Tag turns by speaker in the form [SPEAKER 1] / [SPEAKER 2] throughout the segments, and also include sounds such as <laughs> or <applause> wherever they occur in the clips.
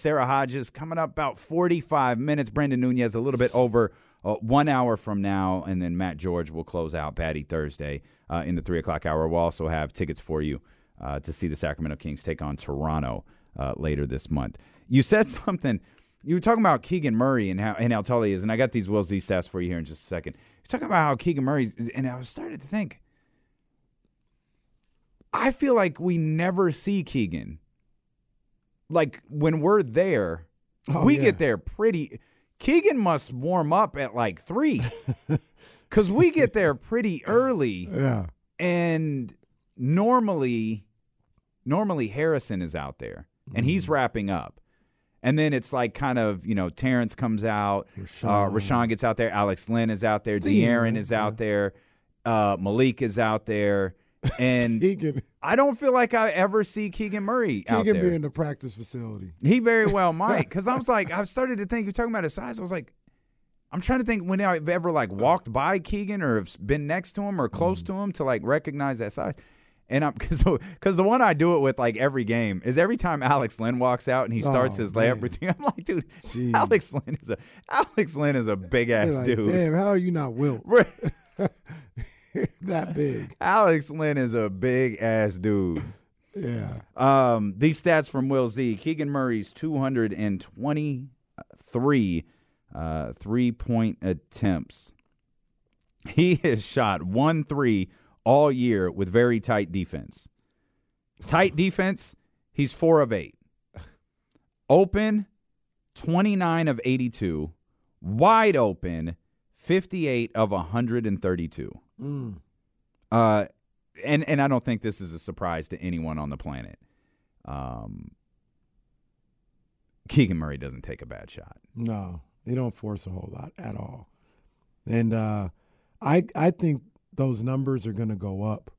[SPEAKER 1] Sarah Hodges coming up about 45 minutes. Brendan Nunez a little bit over uh, one hour from now. And then Matt George will close out Patty Thursday uh, in the 3 o'clock hour. We'll also have tickets for you uh, to see the Sacramento Kings take on Toronto uh, later this month. You said <laughs> something. You were talking about Keegan Murray and how and how tall he is, and I got these Will Z stats for you here in just a second. You're talking about how Keegan Murray, and I was starting to think, I feel like we never see Keegan. Like when we're there,
[SPEAKER 2] Oh,
[SPEAKER 1] we
[SPEAKER 2] yeah.
[SPEAKER 1] get there pretty. Keegan must warm up at like three, <laughs> because we get there pretty early,
[SPEAKER 2] Yeah.
[SPEAKER 1] and normally, normally Harrison is out there and he's
[SPEAKER 2] Mm-hmm.
[SPEAKER 1] wrapping up. And then it's like kind of, you know, Terrence comes out, uh,
[SPEAKER 2] Richaun.
[SPEAKER 1] Richaun gets out there, Alex Len is out there,
[SPEAKER 2] De'Aaron,
[SPEAKER 1] De'Aaron is out there, uh, Malik is out there. And <laughs>
[SPEAKER 2] Keegan,
[SPEAKER 1] I don't feel like I ever see Keegan Murray out
[SPEAKER 2] Keegan
[SPEAKER 1] there.
[SPEAKER 2] be in the practice facility.
[SPEAKER 1] He very <laughs> well might, because I was like, I started to think you're talking about his size. I was like, I'm trying to think when I've ever like walked by Keegan or have been next to him or
[SPEAKER 2] Mm.
[SPEAKER 1] close to him to like recognize that size. And I'm <laughs> because because the one I do it with like every game is every time Alex Len walks out and he starts
[SPEAKER 2] Oh,
[SPEAKER 1] his layup
[SPEAKER 2] man.
[SPEAKER 1] routine. I'm like, dude,
[SPEAKER 2] Jeez.
[SPEAKER 1] Alex Len is a Alex Len is a big ass
[SPEAKER 2] like,
[SPEAKER 1] dude.
[SPEAKER 2] Damn, how are you not Wilt? <laughs> that big.
[SPEAKER 1] Alex Len is a big ass dude.
[SPEAKER 2] Yeah.
[SPEAKER 1] Um, these stats from Will Z. Keegan Murray's 223 uh, three point attempts. He has shot one three all year with very tight defense. Tight defense, he's four of eight. Open, 29 of 82. Wide open, 58 of 132.
[SPEAKER 2] Mm.
[SPEAKER 1] Uh, and and I don't think this is a surprise to anyone on the planet. Um, Keegan Murray doesn't take a bad shot.
[SPEAKER 2] No, he don't force a whole lot at all. And uh, I I think those numbers are going to go up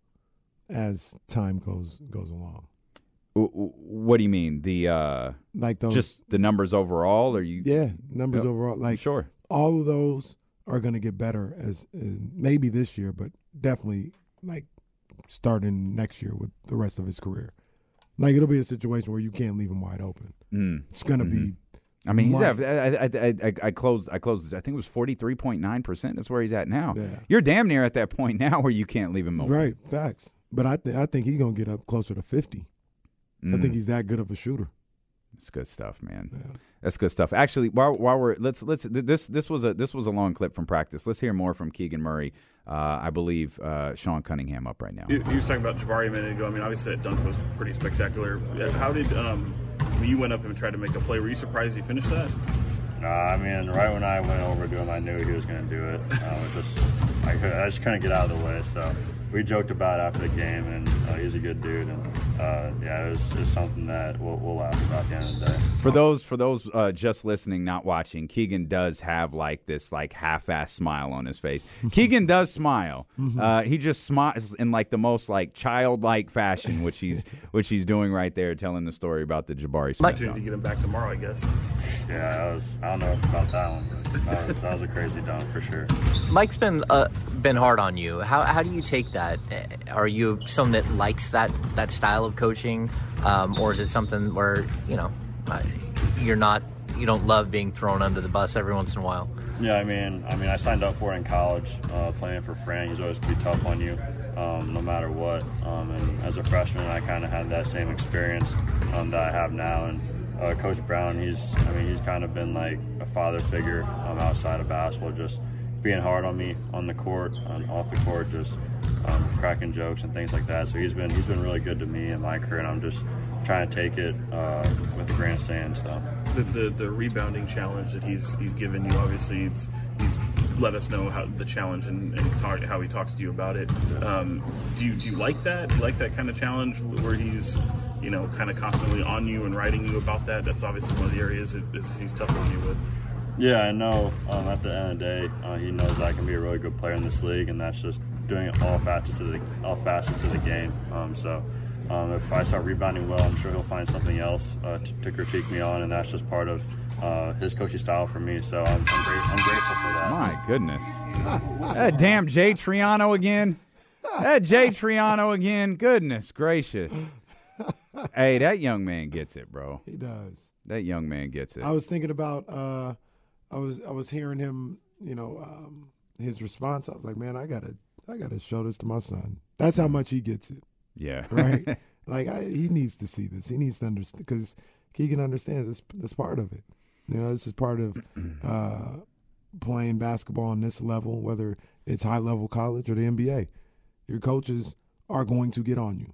[SPEAKER 2] as time goes goes along.
[SPEAKER 1] What do you mean? The uh,
[SPEAKER 2] Like those,
[SPEAKER 1] just the numbers overall? Or you?
[SPEAKER 2] yeah, numbers
[SPEAKER 1] Yep.
[SPEAKER 2] overall. Like
[SPEAKER 1] sure.
[SPEAKER 2] all of those are going to get better as uh, maybe this year, but definitely like starting next year with the rest of his career. Like it'll be a situation where you can't leave him wide open.
[SPEAKER 1] Mm.
[SPEAKER 2] It's going to
[SPEAKER 1] Mhm.
[SPEAKER 2] be
[SPEAKER 1] I mean, he's at, I, I, I, I closed. I closed. I think it was forty three point nine percent. That's where he's at now.
[SPEAKER 2] Yeah.
[SPEAKER 1] You're damn near at that point <laughs> now where you can't leave him open.
[SPEAKER 2] right facts. But I think I think he's going to get up closer to fifty. I
[SPEAKER 1] Mm.
[SPEAKER 2] think he's that good of a shooter.
[SPEAKER 1] It's good stuff, man.
[SPEAKER 2] Yeah.
[SPEAKER 1] That's good stuff. Actually, while while we're let's let's this this was a this was a long clip from practice. Let's hear more from Keegan Murray. Uh, I believe uh, Sean Cunningham up right now.
[SPEAKER 3] You, you was talking about Jabari a minute ago. I mean, obviously that dunk was pretty spectacular. Yeah, How did um, when you went up and tried to make a play? Were you surprised he finished that?
[SPEAKER 4] Nah, I mean, right when I went over to him, I knew he was going to do it. Um, it just, I, could, I just couldn't get out of the way. So we joked about it after the game, and uh, he's a good dude. And uh, yeah, it was, it was something that we'll, we'll laugh about at the end of the day.
[SPEAKER 1] For those for those uh, just listening, not watching, Keegan does have like this like half-ass smile on his face. <laughs> Keegan does smile. Uh, he just smiles in like the most like childlike fashion, which he's <laughs> which he's doing right there, telling the story about the Jabari Smith.
[SPEAKER 3] Opportunity to get him back tomorrow, I guess.
[SPEAKER 4] Yeah, that was, I don't know about that one, but that was, that was a crazy dunk for sure.
[SPEAKER 5] Mike's been uh, been hard on you. How how do you take that? Uh, Are you someone that likes that that style of coaching, um, or is it something where you know you're not you don't love being thrown under the bus every once in a while?
[SPEAKER 4] Yeah, I mean, I mean, I signed up for it in college, uh, playing for Fran. He's always be tough on you, um, no matter what. Um, and as a freshman, I kind of had that same experience um, that I have now, and uh, Coach Brown, he's I mean he's kind of been like a father figure um, outside of basketball, just being hard on me on the court, and off the court, just um, cracking jokes and things like that. So he's been he's been really good to me in my career, and I'm just trying to take it uh, with a grain of sand. So
[SPEAKER 3] The, the the rebounding challenge that he's he's given you, obviously, it's, he's let us know how the challenge and, and talk, how he talks to you about it. Um, do you do you like that? Do you like that kind of challenge where he's you know kind of constantly on you and writing you about that? That's obviously one of the areas that he's tough on you with.
[SPEAKER 4] Yeah, I know. Um, at the end of the day, uh, he knows I can be a really good player in this league, and that's just doing it all facets of the all facets of the game. Um, so, um, if I start rebounding well, I'm sure he'll find something else uh, to, to critique me on, and that's just part of uh, his coaching style for me. So I'm, I'm, great, I'm grateful for that.
[SPEAKER 1] My goodness. that damn Jay Triano again. That Jay Triano again. Goodness gracious. hey, that young man gets it, bro.
[SPEAKER 2] He does.
[SPEAKER 1] That young man gets it.
[SPEAKER 2] I was thinking about. Uh, I was I was hearing him. You know, um, his response. I was like, man, I gotta I gotta show this to my son. That's how much he gets it.
[SPEAKER 1] yeah. <laughs>
[SPEAKER 2] right? <laughs> like I, he needs to see this. He needs to understand because Keegan understands this. This part of it. You know, this is part of <clears throat> uh, playing basketball on this level, whether it's high level college or the NBA. Your coaches are going to get on you,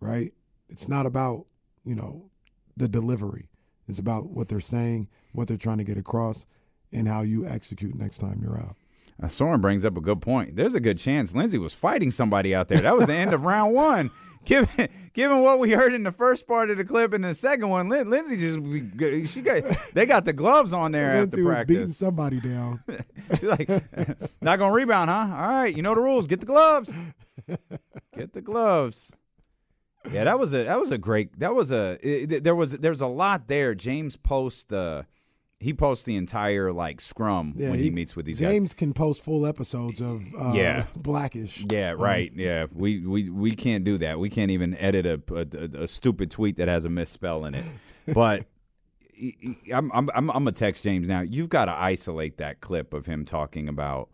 [SPEAKER 2] right? It's not about you know the delivery. It's about what they're saying, what they're trying to get across, and how you execute next time you're out.
[SPEAKER 1] Uh, Soren brings up a good point. There's a good chance Lindsey was fighting somebody out there. That was the end of round one. <laughs> Given, given what we heard in the first part of the clip and the second one, Lin- Lindsey just she got they got the gloves on there
[SPEAKER 2] Lindsey
[SPEAKER 1] after
[SPEAKER 2] was beating
[SPEAKER 1] practice.
[SPEAKER 2] somebody down. <laughs>
[SPEAKER 1] Like, <laughs> not gonna rebound, huh? All right, you know the rules. Get the gloves. Get the gloves. Yeah, that was a that was a great that was a it, there was there's a lot there. James Post the he posts the entire like scrum
[SPEAKER 2] Yeah,
[SPEAKER 1] when he, meets with these guys.
[SPEAKER 2] James can post full episodes of uh,
[SPEAKER 1] Yeah. <laughs>
[SPEAKER 2] Blackish.
[SPEAKER 1] Yeah,
[SPEAKER 2] Um,
[SPEAKER 1] right. Yeah, we, we we can't do that. We can't even edit a a, a stupid tweet that has a misspell in it. <laughs> But he- he- I'm I'm I'm, gonna text James now. You've got to isolate that clip of him talking about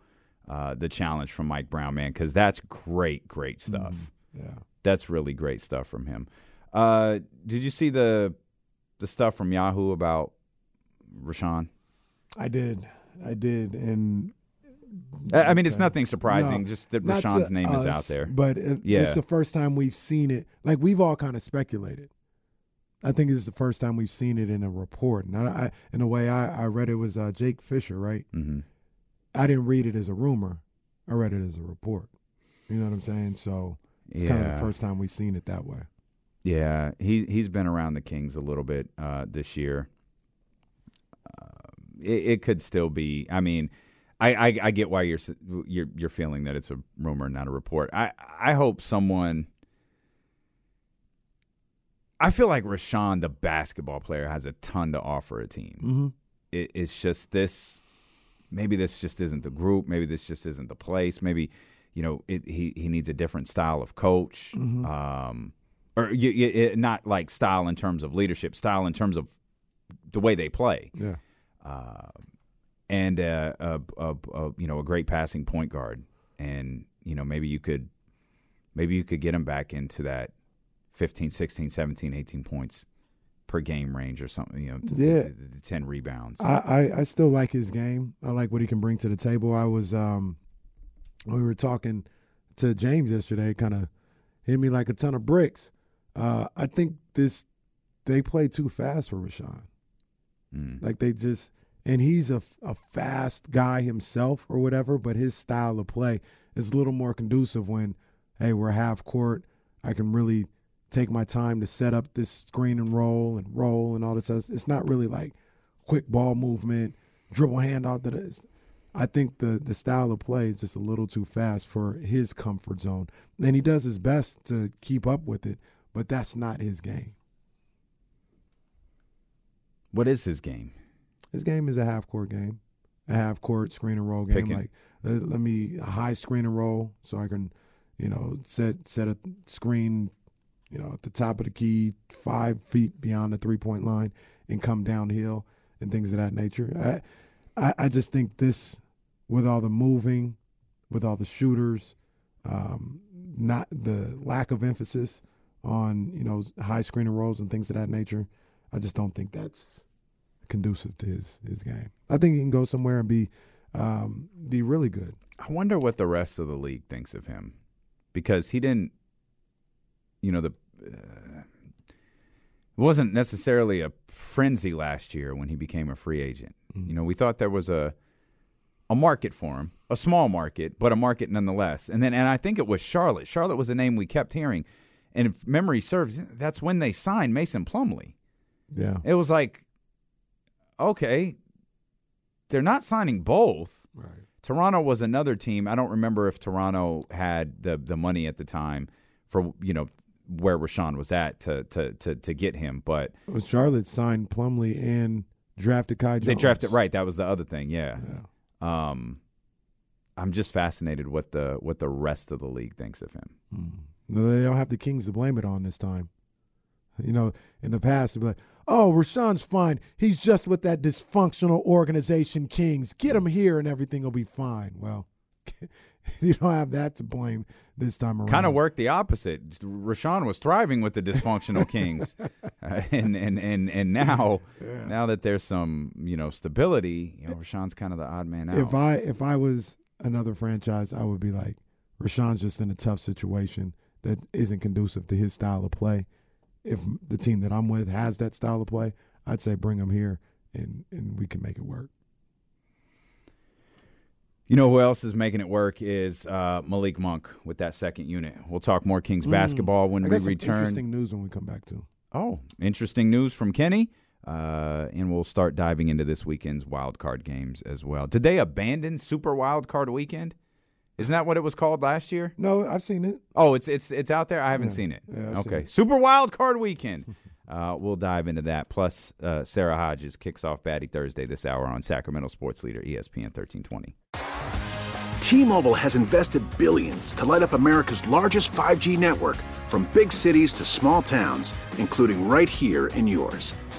[SPEAKER 1] uh, the challenge from Mike Brown, man, because that's great, great stuff.
[SPEAKER 2] Yeah.
[SPEAKER 1] That's really great stuff from him. Uh, did you see the the stuff from Yahoo about Richaun?
[SPEAKER 2] I did. I did. And
[SPEAKER 1] I I mean, it's nothing surprising.
[SPEAKER 2] No,
[SPEAKER 1] just that Richaun's name is out there.
[SPEAKER 2] But it,
[SPEAKER 1] Yeah.
[SPEAKER 2] it's the first time we've seen it. Like we've all kind of speculated. I think it's the first time we've seen it in a report. And I, I in a way I, I read it was uh, Jake Fisher, right?
[SPEAKER 1] hmm
[SPEAKER 2] I didn't read it as a rumor. I read it as a report. You know what I'm saying? So it's kind of the first time we've seen it that way.
[SPEAKER 1] Yeah, he he's been around the Kings a little bit uh, this year. It, it could still be. I mean, I, I, I get why you're you're you're feeling that it's a rumor, not a report. I I hope someone. I feel like Richaun, the basketball player, has a ton to offer a team.
[SPEAKER 2] Mm-hmm.
[SPEAKER 1] It, it's just this. Maybe this just isn't the group. Maybe this just isn't the place. Maybe, you know, it, he he needs a different style of coach.
[SPEAKER 2] Mm-hmm.
[SPEAKER 1] Um, or you, you, it, not like style in terms of leadership, style in terms of the way they play,
[SPEAKER 2] Yeah.
[SPEAKER 1] Uh, and a, a, a you know a great passing point guard, and you know maybe you could maybe you could get him back into that 15, 16, 17, 18 points per game range or something. You know, t- t-
[SPEAKER 2] Yeah.
[SPEAKER 1] t- t- ten rebounds.
[SPEAKER 2] I, I, I still like his game. I like what he can bring to the table. I was um we were talking to James yesterday, kind of hit me like a ton of bricks. Uh, I think this they play too fast for Richaun.
[SPEAKER 1] Mm.
[SPEAKER 2] Like they just and he's a, a fast guy himself or whatever, but his style of play is a little more conducive when, hey, we're half court. I can really take my time to set up this screen and roll and roll and all this. It's not really like quick ball movement, dribble handout. That is, I think the the style of play is just a little too fast for his comfort zone, and he does his best to keep up with it, but that's not his game.
[SPEAKER 1] What is his game?
[SPEAKER 2] His game is a half court game, a half court screen and roll game.
[SPEAKER 1] Picking.
[SPEAKER 2] Like let, let me a high screen and roll so I can, you know, set set a screen, you know, at the top of the key, five feet beyond the three point line, and come downhill and things of that nature. I, I, I just think this, with all the moving, with all the shooters, um, not the lack of emphasis on you know high screen and rolls and things of that nature. I just don't think that's conducive to his his game. I think he can go somewhere and be um, be really good.
[SPEAKER 1] I wonder what the rest of the league thinks of him because he didn't, you know, the uh, it wasn't necessarily a frenzy last year when he became a free agent.
[SPEAKER 2] Mm-hmm.
[SPEAKER 1] You know, we thought there was a a market for him, a small market, but a market nonetheless. And then, and I think it was Charlotte. Charlotte was a name we kept hearing, and if memory serves, that's when they signed Mason Plumlee.
[SPEAKER 2] Yeah,
[SPEAKER 1] It was like, okay, they're not signing both.
[SPEAKER 2] right.
[SPEAKER 1] Toronto was another team. I don't remember if Toronto had the the money at the time for you know where Richaun was at to to to, to get him, but
[SPEAKER 2] Well, Charlotte signed Plumlee and drafted Kai Jones.
[SPEAKER 1] they drafted right. That was the other thing. Yeah.
[SPEAKER 2] Yeah.
[SPEAKER 1] Um, I'm just fascinated what the what the rest of the league thinks of him.
[SPEAKER 2] No, they don't have the Kings to blame it on this time. You know, in the past, like, "Oh, Richaun's fine. He's just with that dysfunctional organization, Kings. Get him here, and everything will be fine." Well, <laughs> you don't have that to blame this time around.
[SPEAKER 1] Kind of worked the opposite. Richaun was thriving with the dysfunctional Kings, uh, <laughs> <laughs> and and and and now now that there's some you know stability, you know Richaun's kind of the odd man out.
[SPEAKER 2] If I if I was another franchise, I would be like, Rashawn's just in a tough situation that isn't conducive to his style of play. If the team that I'm with has that style of play, I'd say bring them here and and we can make it work.
[SPEAKER 1] You know who else is making it work is uh, Malik Monk with that second unit. We'll talk more Kings basketball when
[SPEAKER 2] Mm. I
[SPEAKER 1] we return.
[SPEAKER 2] Interesting news when we come back too.
[SPEAKER 1] Oh, interesting news from Kenny. Uh, and we'll start diving into this weekend's wild card games as well. Did they abandon Super Wild Card Weekend? Isn't that what it was called last year?
[SPEAKER 2] No, I've seen it.
[SPEAKER 1] Oh, it's it's it's out there. I haven't
[SPEAKER 2] Yeah.
[SPEAKER 1] seen it.
[SPEAKER 2] Yeah, I've seen
[SPEAKER 1] okay,
[SPEAKER 2] it.
[SPEAKER 1] Super Wild Card Weekend. <laughs> Uh, we'll dive into that. Plus, uh, Sarah Hodges kicks off Batty Thursday this hour on Sacramento Sports Leader ESPN 1320.
[SPEAKER 6] T-Mobile has invested billions to light up America's largest 5G network from big cities to small towns, including right here in yours.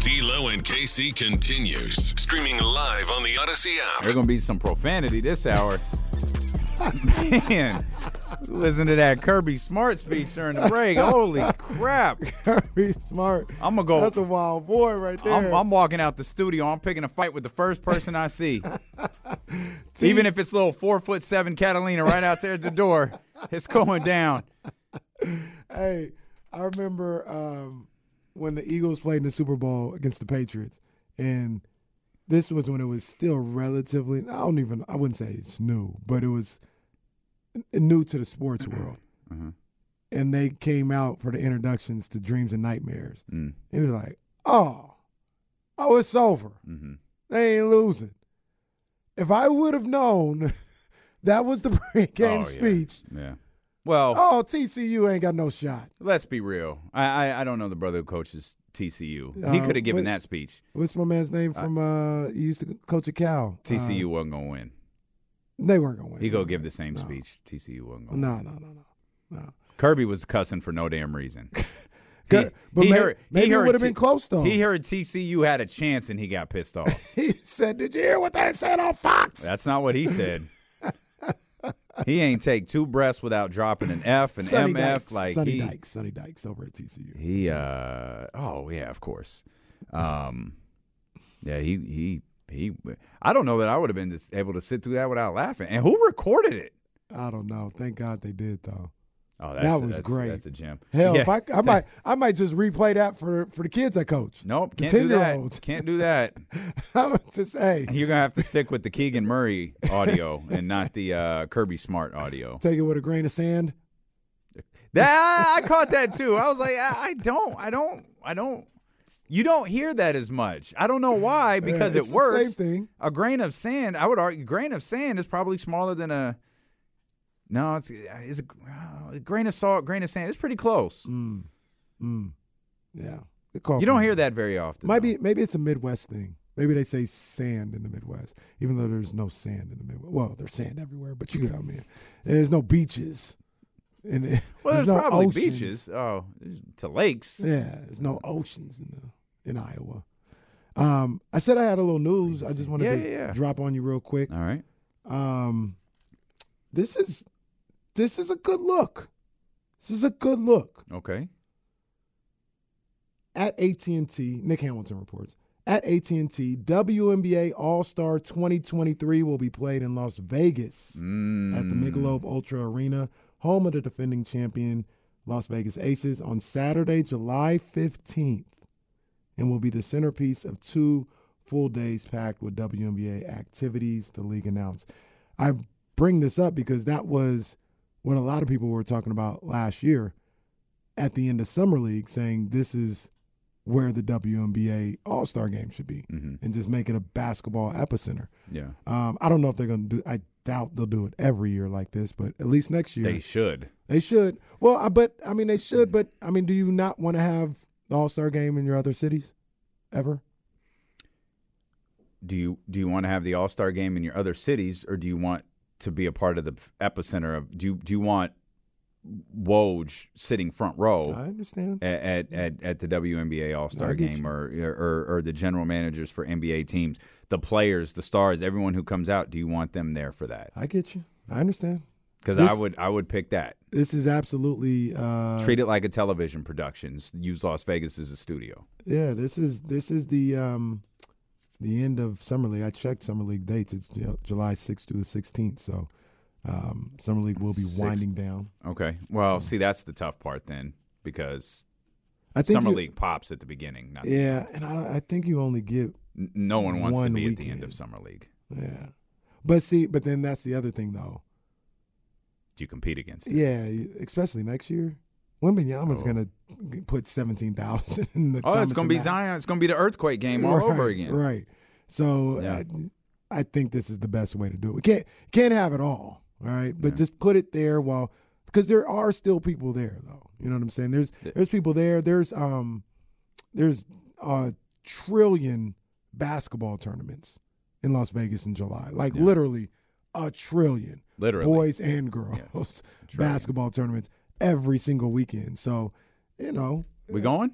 [SPEAKER 7] D'Lo and KC continues streaming live on the Odyssey app.
[SPEAKER 1] There's gonna be some profanity this hour. <laughs> Man, listen to that Kirby Smart speech during the break. Holy <laughs> crap!
[SPEAKER 2] Kirby Smart.
[SPEAKER 1] I'm gonna go.
[SPEAKER 2] That's a wild boy right there.
[SPEAKER 1] I'm, I'm walking out the studio. I'm picking a fight with the first person I see. <laughs> Even if it's little four foot seven Catalina right out there at the door, it's going down. <laughs>
[SPEAKER 2] hey, I remember um, when the Eagles played in the Super Bowl against the Patriots, and this was when it was still relatively. I don't even. I wouldn't say it's new, but it was new to the sports world. And they came out for the introductions to Dreams and Nightmares.
[SPEAKER 1] Mm.
[SPEAKER 2] It was like, oh, oh, it's over.
[SPEAKER 1] Mm-hmm.
[SPEAKER 2] They ain't losing. If I would have known <laughs> that was the <laughs> pregame
[SPEAKER 1] Oh, yeah.
[SPEAKER 2] speech,
[SPEAKER 1] Yeah. Well,
[SPEAKER 2] oh, TCU ain't got no shot.
[SPEAKER 1] let's be real. I, I I don't know the brother who coaches TCU. he
[SPEAKER 2] Uh,
[SPEAKER 1] could have given
[SPEAKER 2] wait.
[SPEAKER 1] that speech.
[SPEAKER 2] What's my man's name from? Uh, he used to coach at Cal.
[SPEAKER 1] TCU
[SPEAKER 2] Uh,
[SPEAKER 1] wasn't gonna win.
[SPEAKER 2] they weren't gonna win.
[SPEAKER 1] He go give the same
[SPEAKER 2] No.
[SPEAKER 1] speech. TCU wasn't gonna.
[SPEAKER 2] No, no, no, no, no.
[SPEAKER 1] Kirby was cussing for no damn reason. <laughs>
[SPEAKER 2] Good. But
[SPEAKER 1] he
[SPEAKER 2] may-
[SPEAKER 1] heard,
[SPEAKER 2] maybe
[SPEAKER 1] he
[SPEAKER 2] it would've
[SPEAKER 1] T-
[SPEAKER 2] been close, though.
[SPEAKER 1] He heard TCU had a chance and he got pissed off. <laughs>
[SPEAKER 2] he said, "Did you hear what they said on Fox?"
[SPEAKER 1] That's not what he said. <laughs> he ain't take two breaths without dropping an F and
[SPEAKER 2] Sonny
[SPEAKER 1] MF.
[SPEAKER 2] Dykes,
[SPEAKER 1] Like
[SPEAKER 2] Sonny
[SPEAKER 1] he,
[SPEAKER 2] Dykes, Sonny Dykes over at TCU.
[SPEAKER 1] he, uh, oh yeah, of course. Um, yeah, he, he, he. I don't know that I would have been able to sit through that without laughing. And who recorded it?
[SPEAKER 2] I don't know. Thank God they did though.
[SPEAKER 1] Oh, that's
[SPEAKER 2] that was
[SPEAKER 1] that's-
[SPEAKER 2] great.
[SPEAKER 1] That's a gem.
[SPEAKER 2] Hell,
[SPEAKER 1] Yeah.
[SPEAKER 2] if I, I <laughs> might, I might just replay that for for the kids I coach.
[SPEAKER 1] Nope, can't do that.
[SPEAKER 2] 10-year-olds.
[SPEAKER 1] Can't do that. <laughs>
[SPEAKER 2] I would just hey,
[SPEAKER 1] You're gonna have to stick with the Keegan Murray audio and not the uh, Kirby Smart audio.
[SPEAKER 2] take it with a grain of sand.
[SPEAKER 1] That I caught that too. I was like, I, I don't, I don't, I don't. You don't hear that as much. I don't know why because
[SPEAKER 2] it's
[SPEAKER 1] it works.
[SPEAKER 2] same thing.
[SPEAKER 1] A grain of sand. I would argue, grain of sand is probably smaller than a. No, it's is a, uh, a grain of salt, grain of sand. It's pretty close.
[SPEAKER 2] Mm. Mm. Yeah. Good call
[SPEAKER 1] You don't hear that very often.
[SPEAKER 2] Might be maybe it's a Midwest thing. Maybe they say sand in the Midwest, even though there's no sand in the Midwest. Well, there's sand everywhere, but you get what I mean. There's no beaches. And it- <laughs>
[SPEAKER 1] Well, there's,
[SPEAKER 2] no
[SPEAKER 1] probably
[SPEAKER 2] oceans.
[SPEAKER 1] beaches. Oh, to lakes.
[SPEAKER 2] Yeah, there's no oceans in the in Iowa. Um, I said I had a little news. I just wanted
[SPEAKER 1] Yeah,
[SPEAKER 2] to
[SPEAKER 1] yeah, yeah.
[SPEAKER 2] drop on you real quick.
[SPEAKER 1] All right.
[SPEAKER 2] Um, this is this is a good look. This is a good look.
[SPEAKER 1] Okay.
[SPEAKER 2] At AT and T, Nick Hamilton reports. At AT and T, WNBA All Star 2023 will be played in Las Vegas at the
[SPEAKER 1] Mm.
[SPEAKER 2] Michelob Ultra Arena, home of the defending champion Las Vegas Aces, on Saturday, July 15th, and will be the centerpiece of two full days packed with WNBA activities. The league announced. I bring this up because that was what a lot of people were talking about last year at the end of summer league, saying this is where the WNBA All Star game should be,
[SPEAKER 1] Mhm.
[SPEAKER 2] and just make it a basketball epicenter.
[SPEAKER 1] Yeah.
[SPEAKER 2] Um, I don't know if they're going to do. I doubt they'll do it every year like this, but at least next year
[SPEAKER 1] They should.
[SPEAKER 2] they should. Well, I, but I mean they should. But I mean, do you not want to have the All Star game in your other cities ever?
[SPEAKER 1] do you do you want to have the All Star game in your other cities, or do you want to be a part of the epicenter of? Do you, do you want Woj sitting front row
[SPEAKER 2] I understand.
[SPEAKER 1] at at, at, at the WNBA All Star game, or, or or the general managers for NBA teams, the players, the stars, everyone who comes out? Do you want them there for that?
[SPEAKER 2] I get you. I understand.
[SPEAKER 1] Because I would I would pick that.
[SPEAKER 2] This is absolutely uh,
[SPEAKER 1] Treat it like a television production. Use Las Vegas as a studio.
[SPEAKER 2] Yeah, this is this is the um the end of summer league. I checked summer league dates. It's Ju- July sixth through the sixteenth. So um, summer league will be
[SPEAKER 1] Sixth.
[SPEAKER 2] winding down.
[SPEAKER 1] Okay. Well, see, that's the tough part then, because
[SPEAKER 2] I think
[SPEAKER 1] summer
[SPEAKER 2] you-
[SPEAKER 1] league pops at the beginning. Not the
[SPEAKER 2] Yeah, and I, I think you only get
[SPEAKER 1] N- No one wants to
[SPEAKER 2] One
[SPEAKER 1] be at the end
[SPEAKER 2] weekend.
[SPEAKER 1] of summer league.
[SPEAKER 2] yeah, but see, but then that's the other thing though.
[SPEAKER 1] Do you compete against it?
[SPEAKER 2] Yeah, especially next year. Wembenyama's
[SPEAKER 1] Oh.
[SPEAKER 2] gonna put seventeen thousand <laughs> in the.
[SPEAKER 1] Oh, it's going to be Zion. It's going to be the earthquake game all
[SPEAKER 2] Right,
[SPEAKER 1] over again.
[SPEAKER 2] Right. So
[SPEAKER 1] Yeah.
[SPEAKER 2] I, I think this is the best way to do it. We can't can't have it all. All right, but
[SPEAKER 1] Yeah.
[SPEAKER 2] just put it there while because there are still people there though. You know what I'm saying? There's there's people there. There's um there's a trillion basketball tournaments in Las Vegas in July. Like
[SPEAKER 1] Yeah.
[SPEAKER 2] literally a trillion.
[SPEAKER 1] Literally.
[SPEAKER 2] Boys and girls
[SPEAKER 1] Yes, <laughs>
[SPEAKER 2] basketball tournaments every single weekend. So, you know,
[SPEAKER 1] We going?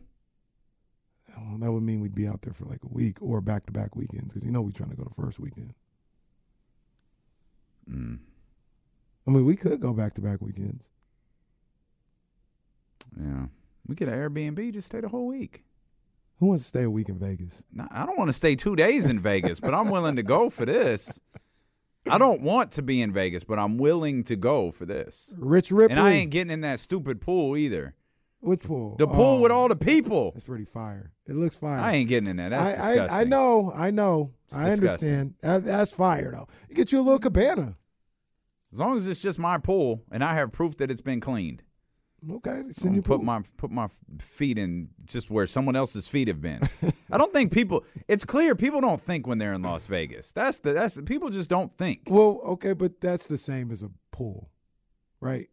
[SPEAKER 2] well, that would mean we'd be out there for like a week or back to back weekends because you know we're trying to go the first weekend.
[SPEAKER 1] Mm,
[SPEAKER 2] I mean, we could go back to back weekends.
[SPEAKER 1] yeah. We get an Airbnb. Just stay the whole week.
[SPEAKER 2] Who wants to stay a week in Vegas?
[SPEAKER 1] I don't want to stay two days in Vegas, but I'm willing to go for this. I don't want to be in Vegas, but I'm willing to go for this.
[SPEAKER 2] Rich Ripley.
[SPEAKER 1] And I ain't getting in that stupid pool either.
[SPEAKER 2] Which pool?
[SPEAKER 1] The pool
[SPEAKER 2] Oh,
[SPEAKER 1] with all the people.
[SPEAKER 2] That's pretty fire. It looks fire.
[SPEAKER 1] I ain't getting in that. That's
[SPEAKER 2] I,
[SPEAKER 1] disgusting.
[SPEAKER 2] I, I know. I know.
[SPEAKER 1] It's
[SPEAKER 2] I
[SPEAKER 1] disgusting.
[SPEAKER 2] understand. That, that's fire though. You get you a little cabana.
[SPEAKER 1] As long as it's just my pool and I have proof that it's been cleaned.
[SPEAKER 2] Okay,
[SPEAKER 1] I'm
[SPEAKER 2] send you
[SPEAKER 1] put my put my feet in just where someone else's feet have been. <laughs> I don't think people. It's clear people don't think when they're in Las Vegas. That's the that's people just don't think.
[SPEAKER 2] Well, okay, but that's the same as a pool, right?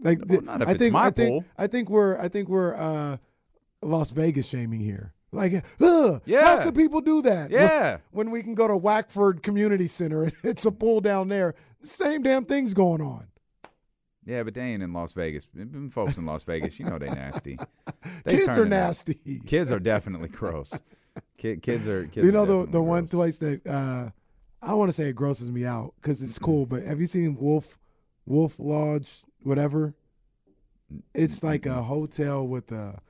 [SPEAKER 2] Like
[SPEAKER 1] Well, not if
[SPEAKER 2] I
[SPEAKER 1] it's
[SPEAKER 2] think
[SPEAKER 1] my
[SPEAKER 2] I think
[SPEAKER 1] pool.
[SPEAKER 2] I think we're I think we're uh, Las Vegas shaming here. Like, ugh,
[SPEAKER 1] Yeah.
[SPEAKER 2] how could people do that?
[SPEAKER 1] Yeah.
[SPEAKER 2] When, when we can go to Wackford Community Center <laughs> it's a pool down there, the same damn thing's going on.
[SPEAKER 1] Yeah, but they ain't in Las Vegas. Them folks in Las Vegas, you know they nasty. <laughs> They
[SPEAKER 2] Kids are
[SPEAKER 1] turning up.
[SPEAKER 2] nasty.
[SPEAKER 1] Kids are definitely gross. Kid, kids are. Kids
[SPEAKER 2] you
[SPEAKER 1] are
[SPEAKER 2] know the
[SPEAKER 1] definitely
[SPEAKER 2] the one place that uh, I don't want to say it grosses me out because it's cool, but have you seen Wolf Wolf Lodge whatever? It's like a hotel with a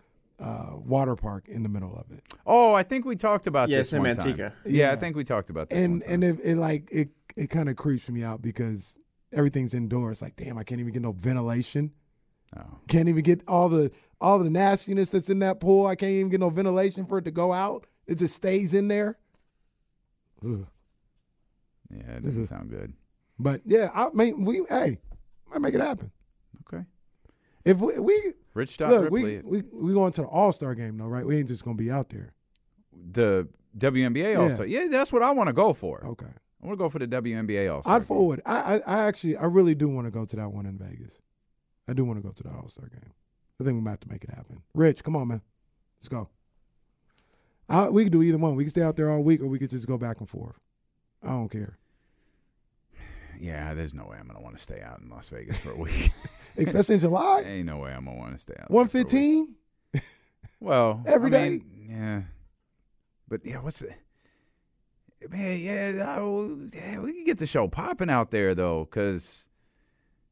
[SPEAKER 2] uh, water park in the middle of it,
[SPEAKER 1] Oh, I think we talked about
[SPEAKER 8] Yeah,
[SPEAKER 1] this
[SPEAKER 8] in
[SPEAKER 1] one time.
[SPEAKER 8] Manteca.
[SPEAKER 1] Yeah, I think we talked about this.
[SPEAKER 2] and
[SPEAKER 1] one
[SPEAKER 2] and it, it like it it kind of creeps me out because everything's indoors. Like, damn, I can't even get no ventilation.
[SPEAKER 1] Oh.
[SPEAKER 2] Can't even get all the all the nastiness that's in that pool. I can't even get no ventilation for it to go out. It just stays in there. Ugh.
[SPEAKER 1] yeah, it doesn't sound good.
[SPEAKER 2] But yeah, I mean, we hey, might make it happen.
[SPEAKER 1] Okay.
[SPEAKER 2] If we, we
[SPEAKER 1] Rich Dot
[SPEAKER 2] look,
[SPEAKER 1] Ripley,
[SPEAKER 2] we we we going to the All Star game though, right? We ain't just gonna be out there.
[SPEAKER 1] the WNBA
[SPEAKER 2] Yeah.
[SPEAKER 1] also. Yeah, that's what I want to go for.
[SPEAKER 2] Okay,
[SPEAKER 1] I want to go for the WNBA also.
[SPEAKER 2] I'd forward. I, I I actually I really do want to go to that one in Vegas. I do want to go to the All Star game. I think we might have to make it happen. Rich, come on, man, let's go. I, we could do either one. We can stay out there all week, or we could just go back and forth. I don't care. <sighs>
[SPEAKER 1] Yeah, there's no way I'm gonna want to stay out in Las Vegas for a week. <laughs>
[SPEAKER 2] Especially in July, <laughs>
[SPEAKER 1] Ain't no way I'm gonna want to stay out.
[SPEAKER 2] one
[SPEAKER 1] for a week.
[SPEAKER 2] fifteen. <laughs>
[SPEAKER 1] Well,
[SPEAKER 2] Every
[SPEAKER 1] I
[SPEAKER 2] day?
[SPEAKER 1] mean, yeah. But yeah, what's the man? Yeah, oh, yeah, we can get the show popping out there though, because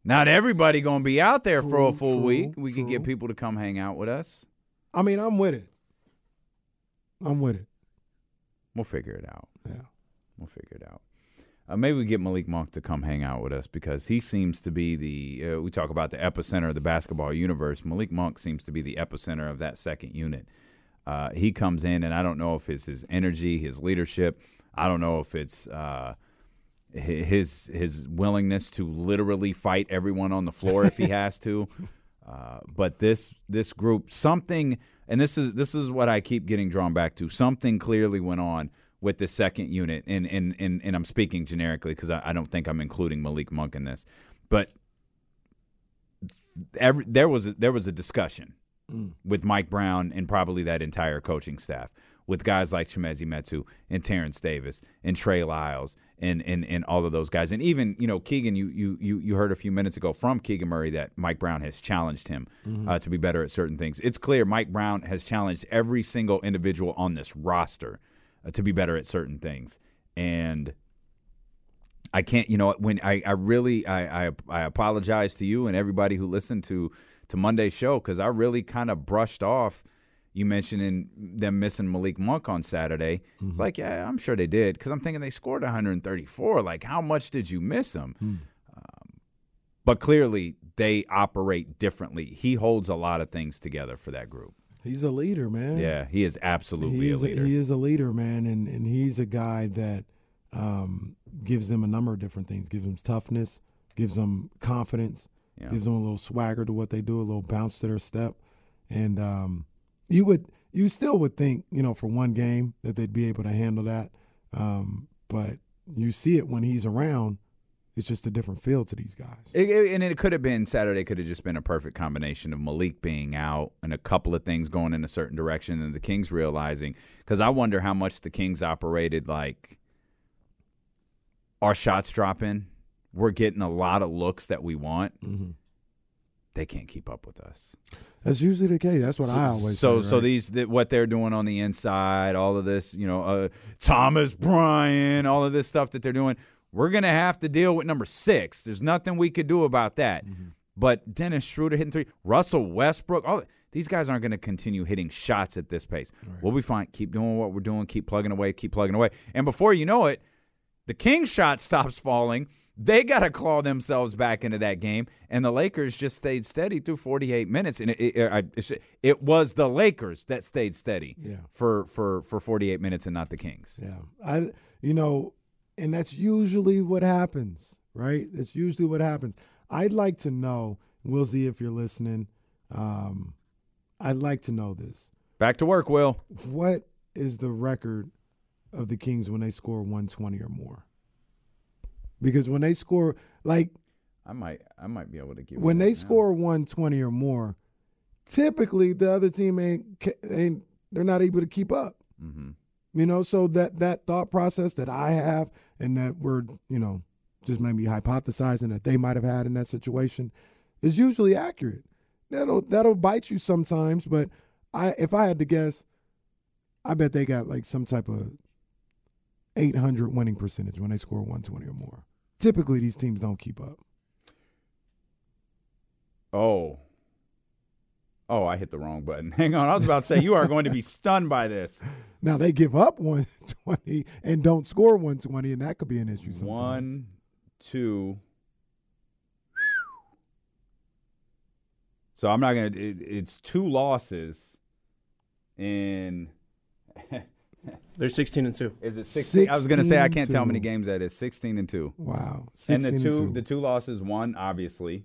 [SPEAKER 1] not everybody gonna be out there for a full
[SPEAKER 2] true,
[SPEAKER 1] week. We can get people to come hang out with us.
[SPEAKER 2] I mean, I'm with it. I'm with it.
[SPEAKER 1] We'll figure it out.
[SPEAKER 2] Yeah.
[SPEAKER 1] We'll figure it out. Uh, maybe we get Malik Monk to come hang out with us because he seems to be the. Uh, we talk about the epicenter of the basketball universe. Malik Monk seems to be the epicenter of that second unit. Uh, he comes in, and I don't know if it's his energy, his leadership. I don't know if it's uh, his his willingness to literally fight everyone on the floor if he <laughs> has to. Uh, but this this group something, and this is this is what I keep getting drawn back to. Something clearly went on with the second unit, and and and, and I'm speaking generically because I, I don't think I'm including Malik Monk in this, but every, there was a, there was a discussion with Mike Brown and probably that entire coaching staff with guys like Chimezie Metu and Terrence Davis and Trey Lyles and, and and all of those guys. And even, you know, Keegan, you you you, you heard a few minutes ago from Keegan Murray that Mike Brown has challenged him uh, to be better at certain things. It's clear Mike Brown has challenged every single individual on this roster uh, to be better at certain things. And I can't, you know, when I, I really, I, I, I apologize to you and everybody who listened to, to Monday's show because I really kind of brushed off you mentioning them missing Malik Monk on Saturday. It's like, yeah, I'm sure they did because I'm thinking they scored 134. Like, how much did you miss them? Um, but clearly, they operate differently. He holds a lot of things together for that group.
[SPEAKER 2] He's a leader, man.
[SPEAKER 1] Yeah, he is absolutely
[SPEAKER 2] he
[SPEAKER 1] a leader.
[SPEAKER 2] he is a leader, man, and and he's a guy that um, gives them a number of different things. Gives them toughness, gives them confidence,
[SPEAKER 1] Yeah.
[SPEAKER 2] gives them a little swagger to what they do, a little bounce to their step, and um, you would you still would think you know for one game that they'd be able to handle that, um, but you see it when he's around. It's just a different feel to these guys.
[SPEAKER 1] It, it- and it could have been Saturday. Could have just been a perfect combination of Malik being out and a couple of things going in a certain direction, and the Kings realizing. Because I wonder how much the Kings operated like our shots dropping. We're getting a lot of looks that we want. They can't keep up with us.
[SPEAKER 2] That's usually the case. That's what I always
[SPEAKER 1] so
[SPEAKER 2] say,
[SPEAKER 1] so these th- what they're doing on the inside, all of this, you know, uh, Thomas Bryant, all of this stuff that they're doing. We're gonna have to deal with number six. There's nothing we could do about that.
[SPEAKER 2] Mm-hmm.
[SPEAKER 1] But Dennis Schroeder hitting three, Russell Westbrook, all these guys aren't going to continue hitting shots at this pace. We'll be fine. Keep doing what we're doing. Keep plugging away. Keep plugging away. And before you know it, the Kings shot stops falling. They got to claw themselves back into that game, and the Lakers just stayed steady through 48 minutes. And it, it, it was the Lakers that stayed steady
[SPEAKER 2] Yeah.
[SPEAKER 1] for, for, for 48 minutes, and not the Kings.
[SPEAKER 2] Yeah. I you know, and that's usually what happens, right? That's usually what happens. I'd like to know, we'll see if you're listening. Um, I'd like to know this.
[SPEAKER 1] Back to work, Will.
[SPEAKER 2] What is the record of the Kings when they score 120 or more? Because when they score like
[SPEAKER 1] I might I might be able to give.
[SPEAKER 2] when they
[SPEAKER 1] now.
[SPEAKER 2] score 120 or more, typically the other team ain't, ain't they're not able to keep up.
[SPEAKER 1] Mm-hmm.
[SPEAKER 2] You know, so that that thought process that I have and that we're, you know, just maybe hypothesizing that they might have had in that situation is usually accurate. That'll that'll bite you sometimes, but I if I had to guess, I bet they got like some type of 800 winning percentage when they score 120 or more. Typically, these teams don't keep up.
[SPEAKER 1] Oh. Oh, I hit the wrong button. <laughs> Hang on. I was about to say you are going to be stunned by this. <laughs>
[SPEAKER 2] Now they give up 120 and don't score 120, and that could be an issue sometimes.
[SPEAKER 1] One, two. So I'm not gonna. It's two losses. In <laughs> <laughs>
[SPEAKER 8] They're 16 and 2.
[SPEAKER 1] is it 16? I was gonna say I can't tell how many games that is. 16 and two.
[SPEAKER 2] Wow.
[SPEAKER 1] And the
[SPEAKER 2] 16
[SPEAKER 1] two,
[SPEAKER 2] two.
[SPEAKER 1] the two losses, one obviously.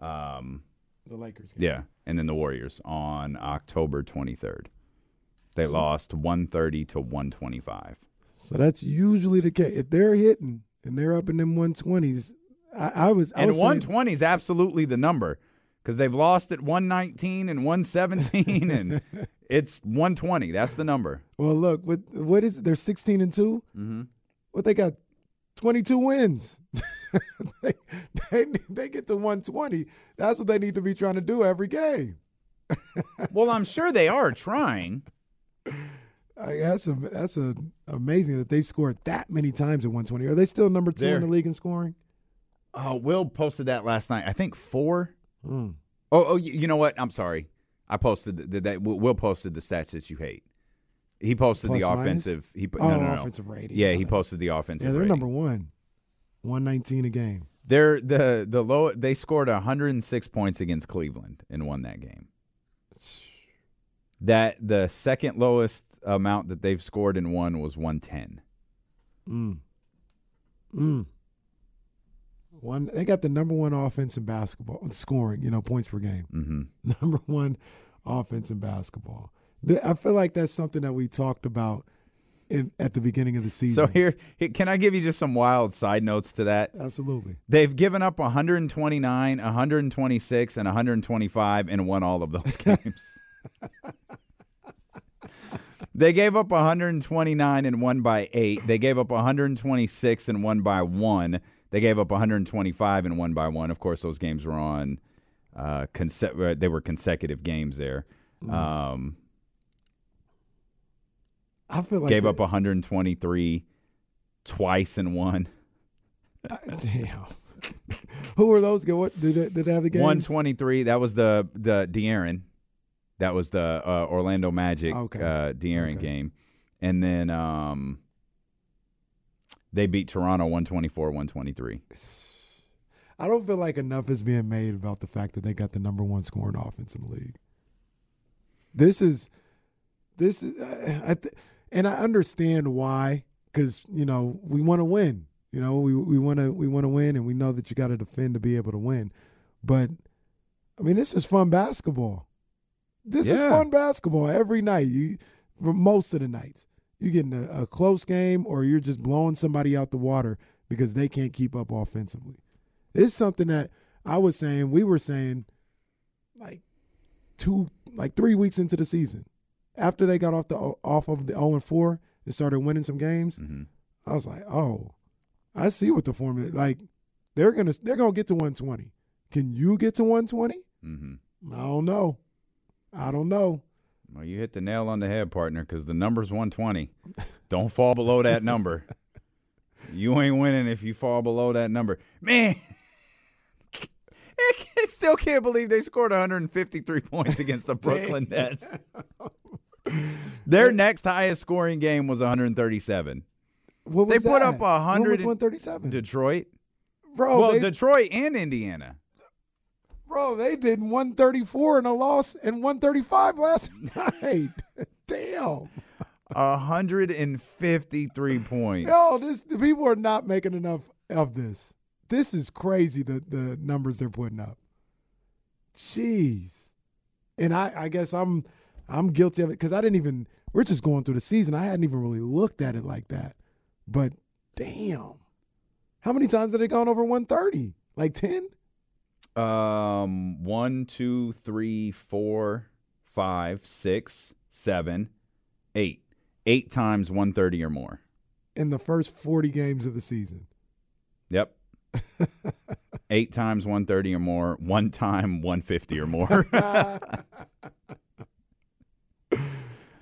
[SPEAKER 1] Um,
[SPEAKER 2] the Lakers. Game.
[SPEAKER 1] yeah, and then the Warriors on October 23rd. They lost 130 to 125.
[SPEAKER 2] So that's usually the case. If they're hitting and they're up in them 120s, I, I was. I
[SPEAKER 1] And
[SPEAKER 2] was saying-
[SPEAKER 1] 120 is absolutely the number because they've lost at 119 and 117, and <laughs> it's 120. That's the number.
[SPEAKER 2] Well, look, what what is it? They're 16 and 2.
[SPEAKER 1] Mm-hmm.
[SPEAKER 2] What they got? 22 wins. <laughs> they, they they get to 120. That's what they need to be trying to do every game. <laughs>
[SPEAKER 1] Well, I'm sure they are trying.
[SPEAKER 2] I, that's a, that's a, amazing that they've scored that many times at 120. Are they still number 2
[SPEAKER 1] They're-
[SPEAKER 2] in the league in scoring?
[SPEAKER 1] Oh, Will posted that last night. I think four.
[SPEAKER 2] Hmm.
[SPEAKER 1] Oh, oh, you know what? I'm sorry. I posted the, the, that. Will posted the stats that you hate. He posted
[SPEAKER 2] Plus
[SPEAKER 1] the
[SPEAKER 2] minus?
[SPEAKER 1] offensive. He put
[SPEAKER 2] Oh,
[SPEAKER 1] no, no, no.
[SPEAKER 2] offensive rating.
[SPEAKER 1] Yeah, he posted the offensive.
[SPEAKER 2] Yeah, they're
[SPEAKER 1] rating.
[SPEAKER 2] number one. 119 a game.
[SPEAKER 1] They're the the low. They scored 106 points against Cleveland and won that game. That the second lowest amount that they've scored in one was 110.
[SPEAKER 2] Mm. Mm. One, they got the number one offense in basketball scoring. You know, points per game.
[SPEAKER 1] Mm-hmm. <laughs>
[SPEAKER 2] Number one offense in basketball. I feel like that's something that we talked about in, at the beginning of the season.
[SPEAKER 1] So here, can I give you just some wild side notes to that?
[SPEAKER 2] absolutely.
[SPEAKER 1] They've given up 129, 126, and 125 and won all of those <laughs> games. they gave up 129 and won by eight. They gave up 126 and won by one. They gave up 125 and won by one. Of course, those games were on. Uh, conse- uh, they were consecutive games there. Um,
[SPEAKER 2] I feel like
[SPEAKER 1] gave
[SPEAKER 2] they-
[SPEAKER 1] up 123 twice and one.
[SPEAKER 2] I- damn. Who were those? What did they, did they have the games?
[SPEAKER 1] 123. That was the the De'Aaron. That was the uh, Orlando Magic
[SPEAKER 2] Okay.
[SPEAKER 1] uh, De'Aaron
[SPEAKER 2] Okay.
[SPEAKER 1] game, and then um, they beat Toronto 124 123.
[SPEAKER 2] I don't feel like enough is being made about the fact that they got the number one scoring offense in the league. This is, this is, I th- and I understand why, because you know we want to win. You know we we want to we want to win, and we know that you got to defend to be able to win. But I mean, this is fun basketball. This is fun basketball every night. You most of the nights. You're getting a, a close game, or you're just blowing somebody out the water because they can't keep up offensively. It's something that I was saying, we were saying, like two, like three weeks into the season, after they got off the off of the zero and four and started winning some games.
[SPEAKER 1] Mm-hmm.
[SPEAKER 2] I was like, oh, I see what the formula. Like they're gonna they're gonna get to 120. Can you get to 120?
[SPEAKER 1] Mm-hmm.
[SPEAKER 2] I don't know. I don't know.
[SPEAKER 1] Well, you hit the nail on the head, partner, because the number's 120. <laughs> Don't fall below that number. You ain't winning if you fall below that number. Man, <laughs> I still can't believe they scored 153 <laughs> points against the Brooklyn Nets. Their next highest scoring game was 137.
[SPEAKER 2] What was
[SPEAKER 1] They put
[SPEAKER 2] that?
[SPEAKER 1] up a
[SPEAKER 2] When was
[SPEAKER 1] 100
[SPEAKER 2] 137.
[SPEAKER 1] Detroit.
[SPEAKER 2] bro,
[SPEAKER 1] well,
[SPEAKER 2] they,
[SPEAKER 1] Detroit and Indiana.
[SPEAKER 2] Bro, they did 134 in a loss and 135 last <laughs> night. <laughs> Damn.
[SPEAKER 1] 153 points.
[SPEAKER 2] Yo, this the people are not making enough of this. This is crazy the the numbers they're putting up. Jeez. And I I guess I'm I'm guilty of it because I didn't even we're just going through the season. I hadn't even really looked at it like that. But damn. How many times have they gone over 130? Like 10?
[SPEAKER 1] Um, one, two, three, four, five, six, seven, eight. Eight times 130 or more.
[SPEAKER 2] in the first 40 games of the season.
[SPEAKER 1] Yep. <laughs> eight times 130 or more, one time 150 or more. <laughs> <laughs>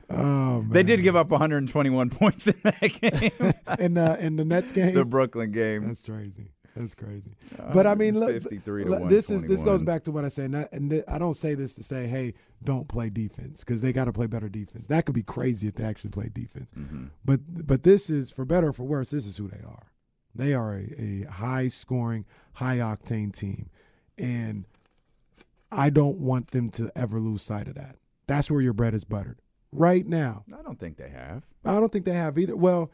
[SPEAKER 2] Oh man.
[SPEAKER 1] they did give up 121 points in that game.
[SPEAKER 2] in the in the Nets game.
[SPEAKER 1] the Brooklyn game.
[SPEAKER 2] That's crazy. That's crazy. But I mean, look, look, this is this goes back to what I said, and, I, and th- I don't say this to say, hey, don't play defense because they got to play better defense. That could be crazy if they actually play defense.
[SPEAKER 1] Mm-hmm.
[SPEAKER 2] But but this is for better or for worse. This is who they are. They are a, a high scoring, high octane team, and I don't want them to ever lose sight of that. That's where your bread is buttered right now.
[SPEAKER 1] I don't think they have.
[SPEAKER 2] I don't think they have either. Well,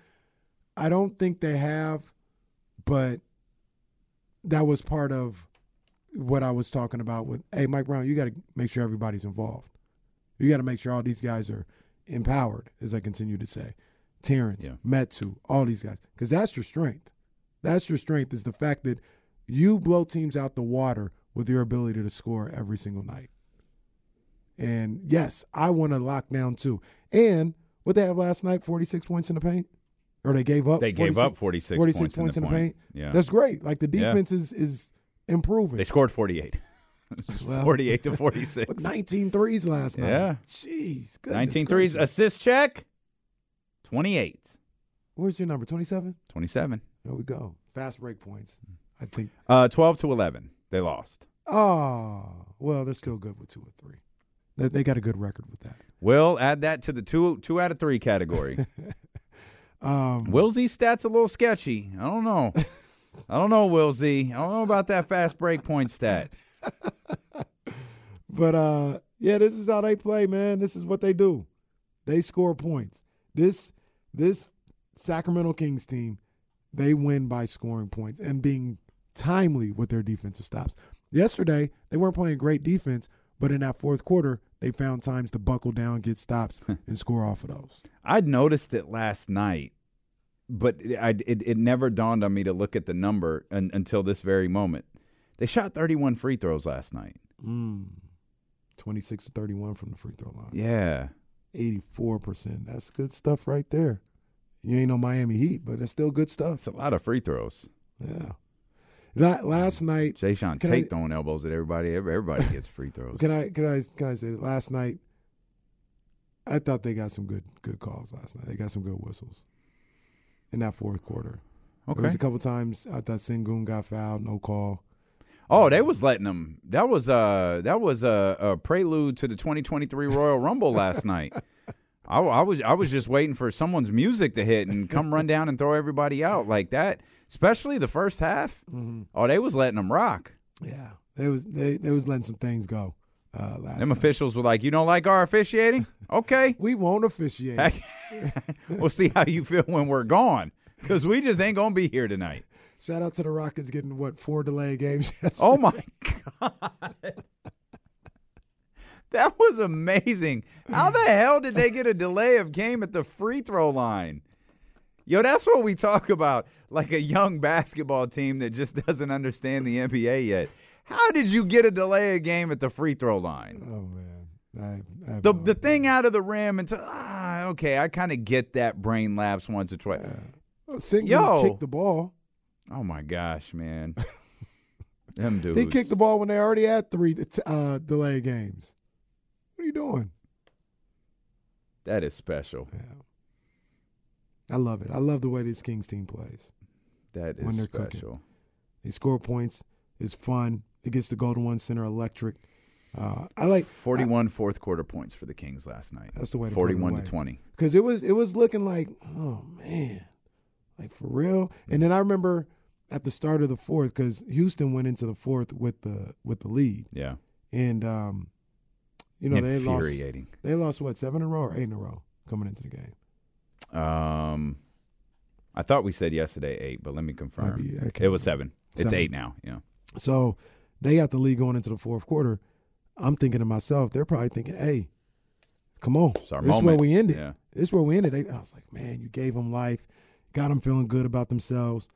[SPEAKER 2] I don't think they have, but that was part of what I was talking about with hey Mike Brown, you got to make sure everybody's involved. You got to make sure all these guys are empowered, as I continue to say. Terrence,
[SPEAKER 1] Yeah.
[SPEAKER 2] Metu, all these guys, because that's your strength. That's your strength is the fact that you blow teams out the water with your ability to score every single night. And yes, I want to lock down too. And what they have last night, 46 points in the paint? Or they gave up?
[SPEAKER 1] They gave up 46 points in the
[SPEAKER 2] in the
[SPEAKER 1] point.
[SPEAKER 2] paint.
[SPEAKER 1] Yeah.
[SPEAKER 2] That's great. Like the
[SPEAKER 1] Yeah.
[SPEAKER 2] defense is, is improving.
[SPEAKER 1] They scored 48. <laughs>
[SPEAKER 2] Well,
[SPEAKER 1] 48 to <laughs> 46.
[SPEAKER 2] Look, 19 threes last night.
[SPEAKER 1] Yeah.
[SPEAKER 2] Jeez. goodness
[SPEAKER 1] 19 threes.
[SPEAKER 2] gracious.
[SPEAKER 1] Assist check. 28.
[SPEAKER 2] Where's your number? 27?
[SPEAKER 1] 27.
[SPEAKER 2] There we go. Fast break points. I think.
[SPEAKER 1] Uh, 12 to 11. They lost.
[SPEAKER 2] Oh, well, they're still good with two or three. They, they got a good record with that.
[SPEAKER 1] Will add that to the two two out of three category. <laughs>
[SPEAKER 2] Um,
[SPEAKER 1] Willsie's stats a little sketchy. I don't know. I don't know, Willsy. I don't know about that fast break point stat. <laughs>
[SPEAKER 2] But uh yeah, this is how they play, man. This is what they do. They score points. This this Sacramento Kings team, they win by scoring points and being timely with their defensive stops. Yesterday, they weren't playing great defense, but in that fourth quarter, they found times to buckle down, get stops, <laughs> and score off of those.
[SPEAKER 1] I'd noticed it last night, but it, I, it, it never dawned on me to look at the number un, until this very moment. They shot 31 free throws last night.
[SPEAKER 2] Mm. 26 to 31 from the free throw line.
[SPEAKER 1] Yeah.
[SPEAKER 2] 84%. That's good stuff right there. You ain't no Miami Heat, but it's still good stuff.
[SPEAKER 1] It's a lot of free throws.
[SPEAKER 2] Yeah. La- last night, Jae'Sean
[SPEAKER 1] Tate
[SPEAKER 2] I-
[SPEAKER 1] throwing elbows at everybody. Everybody gets free throws.
[SPEAKER 2] can I can I can I say that last night? I thought they got some good good calls last night. They got some good whistles in that fourth quarter. Okay, There was a couple times I thought Sengun got fouled, no call.
[SPEAKER 1] Oh, they was letting them. That was uh that was a, a prelude to the 2023 Royal Rumble last <laughs> night. I, I was I was just waiting for someone's music to hit and come run down and throw everybody out like that. Especially the first half.
[SPEAKER 2] Mm-hmm.
[SPEAKER 1] Oh, they was letting them rock.
[SPEAKER 2] Yeah, they was they they was letting some things go uh, last.
[SPEAKER 1] Them
[SPEAKER 2] night.
[SPEAKER 1] officials were like, "You don't like our officiating? Okay, <laughs>
[SPEAKER 2] we won't officiate. <laughs>
[SPEAKER 1] we'll see how you feel when we're gone, because we just ain't gonna be here tonight."
[SPEAKER 2] Shout out to the Rockets getting what four delay games. <laughs>
[SPEAKER 1] Oh my god. That was amazing. How the hell did they get a delay of game at the free throw line? Yo, that's what we talk about. Like a young basketball team that just <laughs> doesn't understand the NBA yet. How did you get a delay of game at the free throw line?
[SPEAKER 2] Oh man, I, I
[SPEAKER 1] The
[SPEAKER 2] no
[SPEAKER 1] the thing out of the rim and to, ah, okay, I kind of get that brain lapse once or twice.
[SPEAKER 2] idea. Sengun
[SPEAKER 1] Yo.
[SPEAKER 2] kicked the ball.
[SPEAKER 1] Oh my gosh, man. <laughs> Them dudes.
[SPEAKER 2] He kicked the ball when they already had three uh, delay games. What are you doing?
[SPEAKER 1] That is special.
[SPEAKER 2] Yeah. I love it. I love the way this Kings team plays.
[SPEAKER 1] That
[SPEAKER 2] When
[SPEAKER 1] is
[SPEAKER 2] they're cooking.
[SPEAKER 1] special.
[SPEAKER 2] They score points. It's fun. It gets the Golden One Center electric. Uh, I like
[SPEAKER 1] 41 fourth quarter points for the Kings last night.
[SPEAKER 2] That's the way to
[SPEAKER 1] 41
[SPEAKER 2] away.
[SPEAKER 1] to 20.
[SPEAKER 2] because it was it was looking like oh man, like for real. And then I remember at the start of the fourth because Houston went into the fourth with the with the lead,
[SPEAKER 1] Yeah.
[SPEAKER 2] and um, you know they lost they lost what seven in a row or eight in a row coming into the game.
[SPEAKER 1] Um, I thought we said yesterday eight, but let me confirm.
[SPEAKER 2] Maybe,
[SPEAKER 1] it was
[SPEAKER 2] remember.
[SPEAKER 1] seven. It's eight now. Yeah.
[SPEAKER 2] So they got the lead going into the fourth quarter. I'm thinking to myself, they're probably thinking, "Hey, come on, this is where we ended.
[SPEAKER 1] Yeah.
[SPEAKER 2] This is where we ended." They, I was like, "Man, you gave them life, got them feeling good about themselves,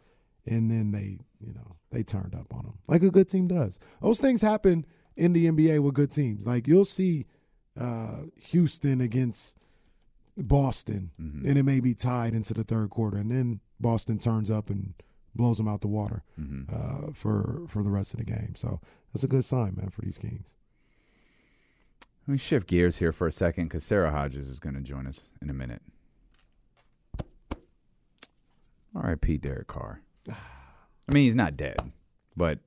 [SPEAKER 2] and then they, you know, they turned up on them like a good team does. Those things happen in the NBA with good teams. Like you'll see uh, Houston against Boston,
[SPEAKER 1] Mm-hmm.
[SPEAKER 2] and it may be tied into the third quarter, and then Boston turns up and blows them out the water
[SPEAKER 1] Mm-hmm.
[SPEAKER 2] uh, for for the rest of the game. So that's a good sign, man, for these Kings.
[SPEAKER 1] Let me shift gears here for a second because Sarah Hodges is going to join us in a minute. R.I.P. Derek Carr. <sighs> I mean, he's not dead, but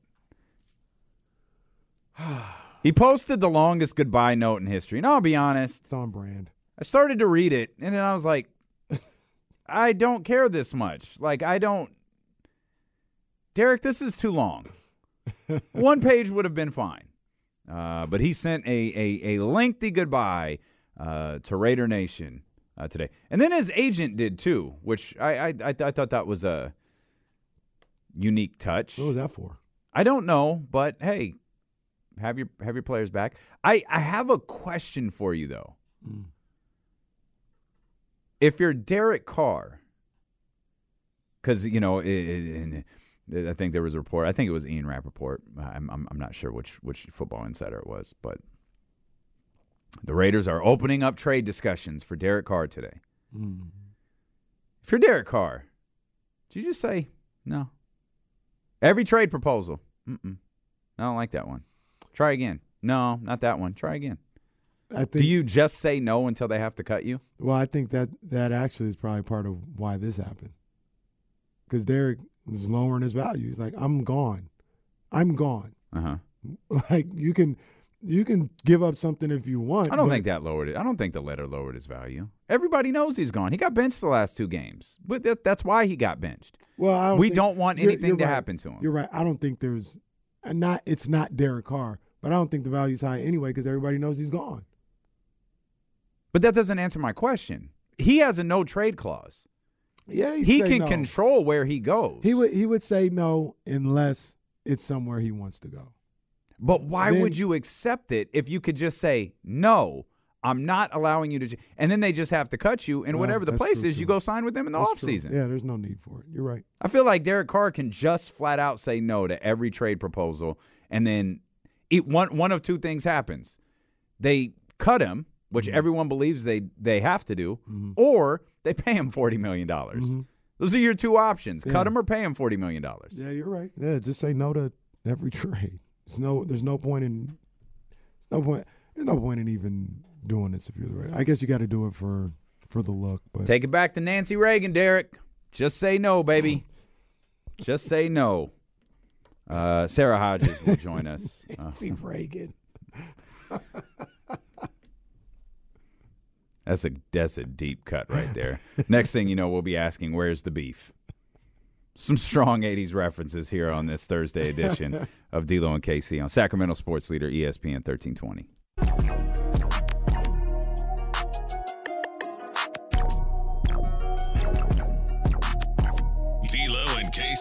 [SPEAKER 1] <sighs> he posted the longest goodbye note in history. And I'll be honest,
[SPEAKER 2] It's on brand.
[SPEAKER 1] I started to read it, and then I was like, <laughs> I don't care this much. Like, I don't. Derek, this is too long. <laughs> One page would have been fine. Uh, but he sent a, a, a lengthy goodbye uh, to Raider Nation uh, today. And then his agent did too, which I, I, I, I thought that was a unique touch.
[SPEAKER 2] What was that for?
[SPEAKER 1] I don't know, but hey, have your have your players back. I, I have a question for you though. Hmm. If you're Derek Carr, because you know, it, it, it- I think there was a report. I think it was Ian Rapoport. I'm, I'm I'm not sure which which Football Insider it was, but the Raiders are opening up trade discussions for Derek Carr today. Hmm. If you're Derek Carr, did you just say no? Every trade proposal. Mm-mm. I don't like that one. Try again. No, not that one. Try again.
[SPEAKER 2] I think.
[SPEAKER 1] Do you just say no until they have to cut you?
[SPEAKER 2] Well, I think that that actually is probably part of why this happened. Because Derek was lowering his value. He's like, "I'm gone. I'm gone."
[SPEAKER 1] Uh huh. <laughs>
[SPEAKER 2] Like you can, you can give up something if you want.
[SPEAKER 1] I don't think that lowered it. I don't think the letter lowered his value. Everybody knows he's gone. He got benched the last two games, but that, that's why he got benched.
[SPEAKER 2] Well, I don't
[SPEAKER 1] we
[SPEAKER 2] think-
[SPEAKER 1] don't want
[SPEAKER 2] you're-
[SPEAKER 1] anything
[SPEAKER 2] you're
[SPEAKER 1] to
[SPEAKER 2] right.
[SPEAKER 1] happen to him.
[SPEAKER 2] You're right. I don't think there's, and not. It's not Derek Carr, but I don't think the value's high anyway because everybody knows he's gone.
[SPEAKER 1] But that doesn't answer my question. He has a no trade clause.
[SPEAKER 2] Yeah, say
[SPEAKER 1] can
[SPEAKER 2] no.
[SPEAKER 1] control where he goes.
[SPEAKER 2] He would. He would say no unless it's somewhere he wants to go.
[SPEAKER 1] But why
[SPEAKER 2] Then-
[SPEAKER 1] would you accept it if you could just say no? I'm not allowing you to, and then they just have to cut you, and whatever the place is, you go sign with them in the
[SPEAKER 2] That's true. Yeah, there's no need for it. You're right.
[SPEAKER 1] I feel like Derek Carr can just flat out say no to every trade proposal, and then it, one one of two things happens: they cut him, which
[SPEAKER 2] Mm-hmm.
[SPEAKER 1] everyone believes they they have to do, or they pay him forty million dollars. Those are your two options: cut
[SPEAKER 2] Mm-hmm.
[SPEAKER 1] Him or pay him forty million dollars.
[SPEAKER 2] Yeah, you're right. Yeah, just say no to every <laughs> trade. There's no. There's no point in. There's no point. There's no point in even doing this if you're the right. I guess you got to do it for for the look, but
[SPEAKER 1] Take it back to Nancy Reagan, Derek. Just say no, baby. <laughs> Just say no. Uh, Sarah Hodges will join us. <laughs> Uh,
[SPEAKER 2] Nancy Reagan. <laughs>
[SPEAKER 1] That's a that's a deep cut right there. Next thing you know, we'll be asking, "Where's the beef?" Some strong '80s references here on this Thursday edition <laughs> of D'Lo and KC on Sacramento Sports Leader ESPN 1320.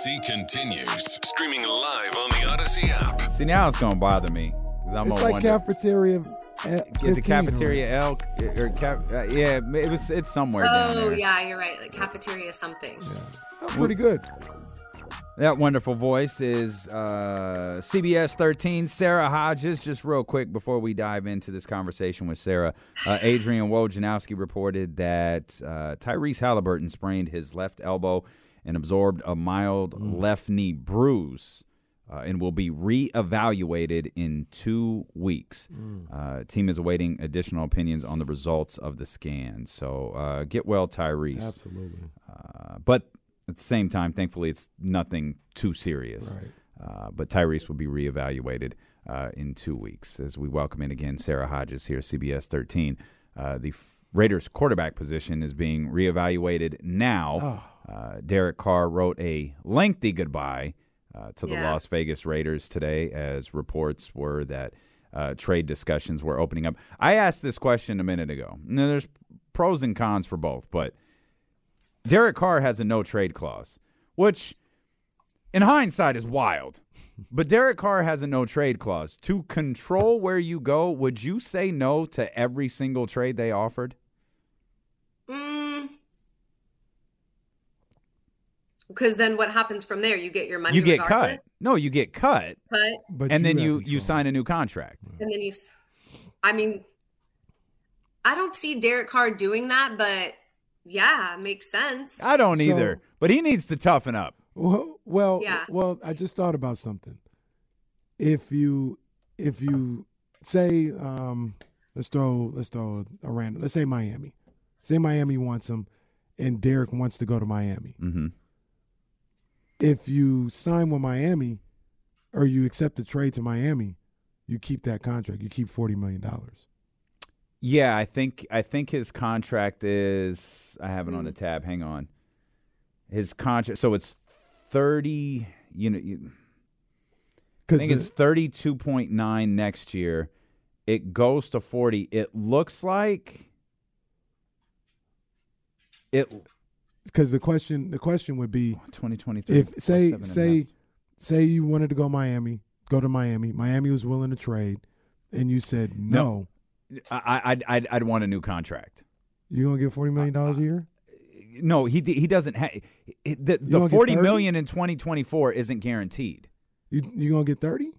[SPEAKER 7] And continues streaming live on the Odyssey app.
[SPEAKER 1] See, now it's gonna bother me 'cause I'm
[SPEAKER 2] It's like
[SPEAKER 1] wonder.
[SPEAKER 2] cafeteria. eh,
[SPEAKER 1] is it
[SPEAKER 2] 15 or-
[SPEAKER 1] cafeteria L or cap, uh, yeah? It was. It's somewhere down
[SPEAKER 9] Oh
[SPEAKER 1] there.
[SPEAKER 9] yeah, you're right. Like cafeteria something.
[SPEAKER 2] That's pretty good.
[SPEAKER 1] That wonderful voice is uh, CBS 13, Sarah Hodges. Just real quick before we dive into this conversation with Sarah, uh, Adrian Wojnarowski reported that uh, Tyrese Haliburton sprained his left elbow and absorbed a mild left knee bruise. Uh, and will be reevaluated in two weeks. Uh, team is awaiting additional opinions on the results of the scan. So uh, get well, Tyrese.
[SPEAKER 2] Absolutely.
[SPEAKER 1] Uh, but at the same time, thankfully, it's nothing too serious.
[SPEAKER 2] Right.
[SPEAKER 1] Uh, but Tyrese will be reevaluated uh, in two weeks as we welcome in again Sarah Hodges here, CBS 13. Uh, the Raiders quarterback position is being reevaluated now. Uh, Derek Carr wrote a lengthy goodbye uh, to the
[SPEAKER 9] Yeah.
[SPEAKER 1] Las Vegas Raiders today, as reports were that uh, trade discussions were opening up. I asked this question a minute ago. Now, there's pros and cons for both, but Derek Carr has a no trade clause, which in hindsight is wild. <laughs> But Derek Carr has a no trade clause. To control where you go, would you say no to every single trade they offered?
[SPEAKER 9] Mm. Because then what happens from there? You get your money.
[SPEAKER 1] you get cut. No, you get cut,
[SPEAKER 9] Cut,
[SPEAKER 2] But
[SPEAKER 1] and then
[SPEAKER 2] have
[SPEAKER 1] you you sign a new contract.
[SPEAKER 9] and then you. s- I mean, I don't see Derek Carr doing that, but yeah, makes sense.
[SPEAKER 1] I don't
[SPEAKER 2] So-
[SPEAKER 1] either, but he needs to toughen up.
[SPEAKER 2] Well, well,
[SPEAKER 9] Yeah.
[SPEAKER 2] well. I just thought about something. If you, if you say, um, let's throw, let's throw a random. Let's say Miami. Say Miami wants him, and Derek wants to go to Miami.
[SPEAKER 1] Mm-hmm.
[SPEAKER 2] If you sign with Miami, or you accept the trade to Miami, you keep that contract. You keep forty million dollars.
[SPEAKER 1] Yeah, I think I think his contract is. I have it on the hmm. tab. Hang on. His contract. So it's thirty. You know, you, I think
[SPEAKER 2] the-
[SPEAKER 1] it's thirty-two point nine next year. It goes to forty. It looks like it.
[SPEAKER 2] Because the question, the question would be, oh,
[SPEAKER 1] twenty twenty-three.
[SPEAKER 2] if say say say you wanted to go Miami, go to Miami. Miami was willing to trade, and you said no.
[SPEAKER 1] I, I'd, I'd I'd want a new contract.
[SPEAKER 2] You gonna get forty million dollars a year?
[SPEAKER 1] No, he he doesn't have the the forty
[SPEAKER 2] 30?
[SPEAKER 1] million in twenty twenty four isn't guaranteed.
[SPEAKER 2] You you gonna get thirty?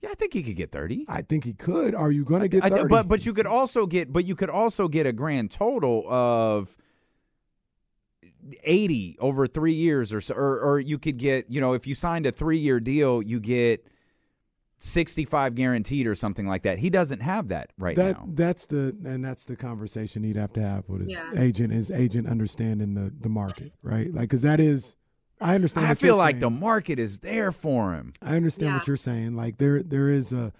[SPEAKER 1] Yeah, I think he could get thirty.
[SPEAKER 2] I think he could. Are you gonna get
[SPEAKER 1] th-
[SPEAKER 2] thirty?
[SPEAKER 1] but but you could also get but you could also get a grand total of eighty over three years or so, or or you could get you know if you signed a three year deal you get sixty five guaranteed or something like that. He doesn't have that right
[SPEAKER 2] that
[SPEAKER 1] now.
[SPEAKER 2] that's the and that's the conversation he'd have to have with his
[SPEAKER 9] Yeah.
[SPEAKER 2] agent. His agent understanding the the market, right? Like because that is. I understand.
[SPEAKER 1] I
[SPEAKER 2] what
[SPEAKER 1] feel
[SPEAKER 2] you're
[SPEAKER 1] like
[SPEAKER 2] saying.
[SPEAKER 1] the market is there for him.
[SPEAKER 2] I understand
[SPEAKER 9] Yeah.
[SPEAKER 2] what you're saying. Like there there is a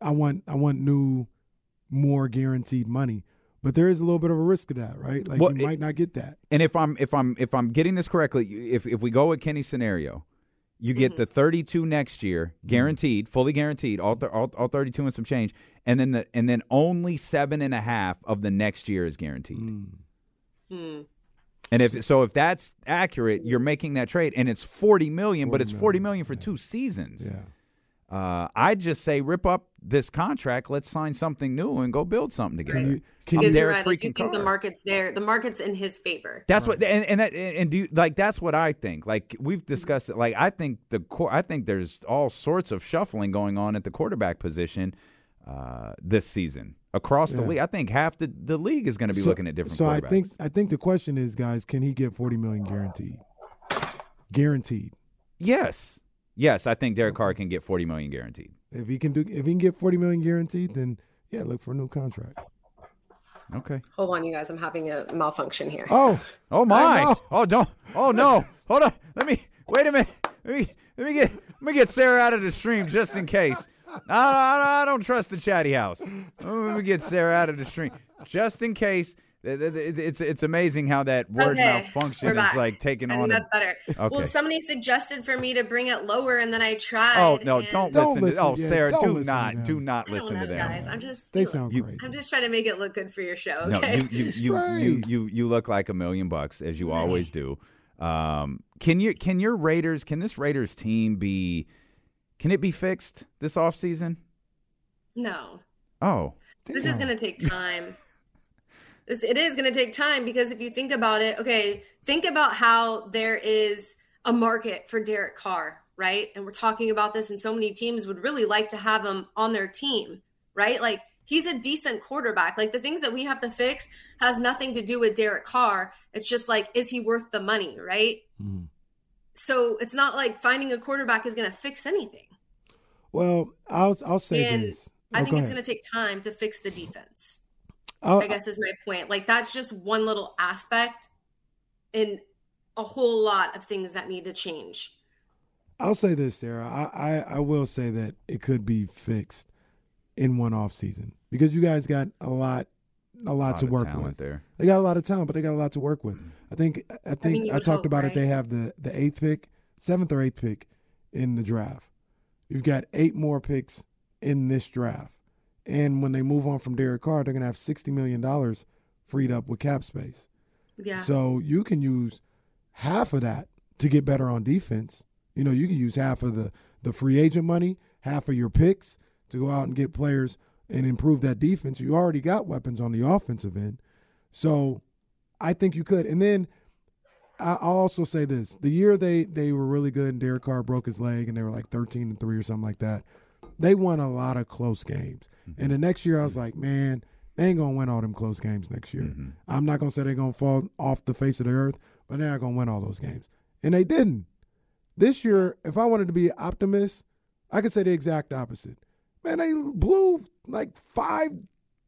[SPEAKER 2] I want I want new more guaranteed money. But there is a little bit of a risk of that, right? Like
[SPEAKER 1] Well,
[SPEAKER 2] you
[SPEAKER 1] it-
[SPEAKER 2] might not get that.
[SPEAKER 1] And if I'm if I'm if I'm getting this correctly, if if we go with Kenny's scenario, you get
[SPEAKER 9] Mm-hmm.
[SPEAKER 1] the 32 next year, guaranteed, fully guaranteed, all, th- all all 32 and some change, and then the and then only seven and a half of the next year is guaranteed.
[SPEAKER 9] Hmm.
[SPEAKER 1] And if so, if that's accurate, you're making that trade, and it's 40 million, but it's 40 million for two seasons.
[SPEAKER 2] Yeah.
[SPEAKER 1] Uh, I'd just say rip up this contract. Let's sign something new and go build something together.
[SPEAKER 2] Can you can
[SPEAKER 1] I'm
[SPEAKER 9] Because
[SPEAKER 2] you,
[SPEAKER 9] you're right. I do
[SPEAKER 1] freaking
[SPEAKER 9] think the market's there. The market's in his favor.
[SPEAKER 1] That's what and and that, and do you, like that's what I think. Like we've discussed it. Like I think the qu- I think there's all sorts of shuffling going on at the quarterback position uh, this season across the league. I think half the, the league is going to be
[SPEAKER 2] so,
[SPEAKER 1] looking at different.
[SPEAKER 2] So I think I think the question is, guys, can he get forty million guaranteed? Guaranteed.
[SPEAKER 1] yes, yes. I think Derek Carr can get forty million guaranteed.
[SPEAKER 2] If he can do if he can get forty million guaranteed, then yeah, look for a new contract.
[SPEAKER 1] Okay.
[SPEAKER 9] Hold on, you guys. I'm having a malfunction here.
[SPEAKER 2] Oh,
[SPEAKER 1] Oh my! Oh don't! Oh no! Hold on! Let me wait a minute. Let me let me get let me get Sarah out of the stream just in case. I, I, I don't trust the chatty house. Let me get Sarah out of the stream just in case. It's it's amazing how that word
[SPEAKER 9] Okay,
[SPEAKER 1] malfunction is like taking
[SPEAKER 9] I
[SPEAKER 1] on.
[SPEAKER 9] think
[SPEAKER 1] a-
[SPEAKER 9] that's better.
[SPEAKER 1] Okay.
[SPEAKER 9] Well, somebody suggested for me to bring it lower, and then I tried.
[SPEAKER 1] oh no! Don't,
[SPEAKER 2] Don't
[SPEAKER 1] listen.
[SPEAKER 2] listen,
[SPEAKER 1] to, oh,
[SPEAKER 2] yeah,
[SPEAKER 1] Sarah,
[SPEAKER 2] don't
[SPEAKER 1] do
[SPEAKER 2] listen
[SPEAKER 1] not do not
[SPEAKER 9] I don't
[SPEAKER 1] listen
[SPEAKER 9] know,
[SPEAKER 1] to them.
[SPEAKER 9] guys. I'm just.
[SPEAKER 2] they
[SPEAKER 9] you
[SPEAKER 2] sound
[SPEAKER 1] You-
[SPEAKER 2] crazy.
[SPEAKER 9] I'm just trying to make it look good for your show.
[SPEAKER 1] No,
[SPEAKER 9] Okay.
[SPEAKER 1] you you you,
[SPEAKER 2] right.
[SPEAKER 1] you you you look like a million bucks as you always do. Um, can you can your Raiders can this Raiders team be can it be fixed this offseason?
[SPEAKER 9] no,
[SPEAKER 1] Oh,
[SPEAKER 9] this is going to take time. This, it is going to take time because if you think about it, okay, think about how there is a market for Derek Carr, right? And we're talking about this, and so many teams would really like to have him on their team, right? Like he's a decent quarterback. Like the things that we have to fix has nothing to do with Derek Carr. It's just like, is he worth the money, right?
[SPEAKER 2] Mhm.
[SPEAKER 9] So it's not like finding a quarterback is going to fix anything.
[SPEAKER 2] Well, I'll I'll say
[SPEAKER 9] And
[SPEAKER 2] this.
[SPEAKER 9] I
[SPEAKER 2] Oh,
[SPEAKER 9] think it's going to take time to fix the defense.
[SPEAKER 2] I'll-
[SPEAKER 9] I guess is my point. Like that's just one little aspect in a whole lot of things that need to change.
[SPEAKER 2] I'll say this, Sarah. I, I, I will say that it could be fixed in one off season because you guys got a lot a lot,
[SPEAKER 1] lot
[SPEAKER 2] to work with.
[SPEAKER 1] there.
[SPEAKER 2] They got a lot of talent, but they got a lot to work with. I think I think I,
[SPEAKER 9] mean, you would
[SPEAKER 2] talked
[SPEAKER 9] hope,
[SPEAKER 2] about it. They have the the eighth pick, seventh or eighth pick in the draft. You've got eight more picks in this draft, and when they move on from Derek Carr, they're gonna have sixty million dollars freed up with cap space.
[SPEAKER 9] Yeah.
[SPEAKER 2] So you can use half of that to get better on defense. You know, you can use half of the the free agent money, half of your picks to go out and get players and improve that defense. You already got weapons on the offensive end. So I think you could. And then I- I'll also say this: the year they they were really good, and Derek Carr broke his leg, and they were like thirteen and three or something like that. They won a lot of close games. And mm-hmm. the next year, I was mm-hmm. like, man, they ain't gonna win all them close games next year. Mm-hmm. I'm not gonna say they're gonna fall off the face of the earth, but they're not gonna win all those games. And they didn't. This year, if I wanted to be an optimist, I could say the exact opposite. Man, they blew like five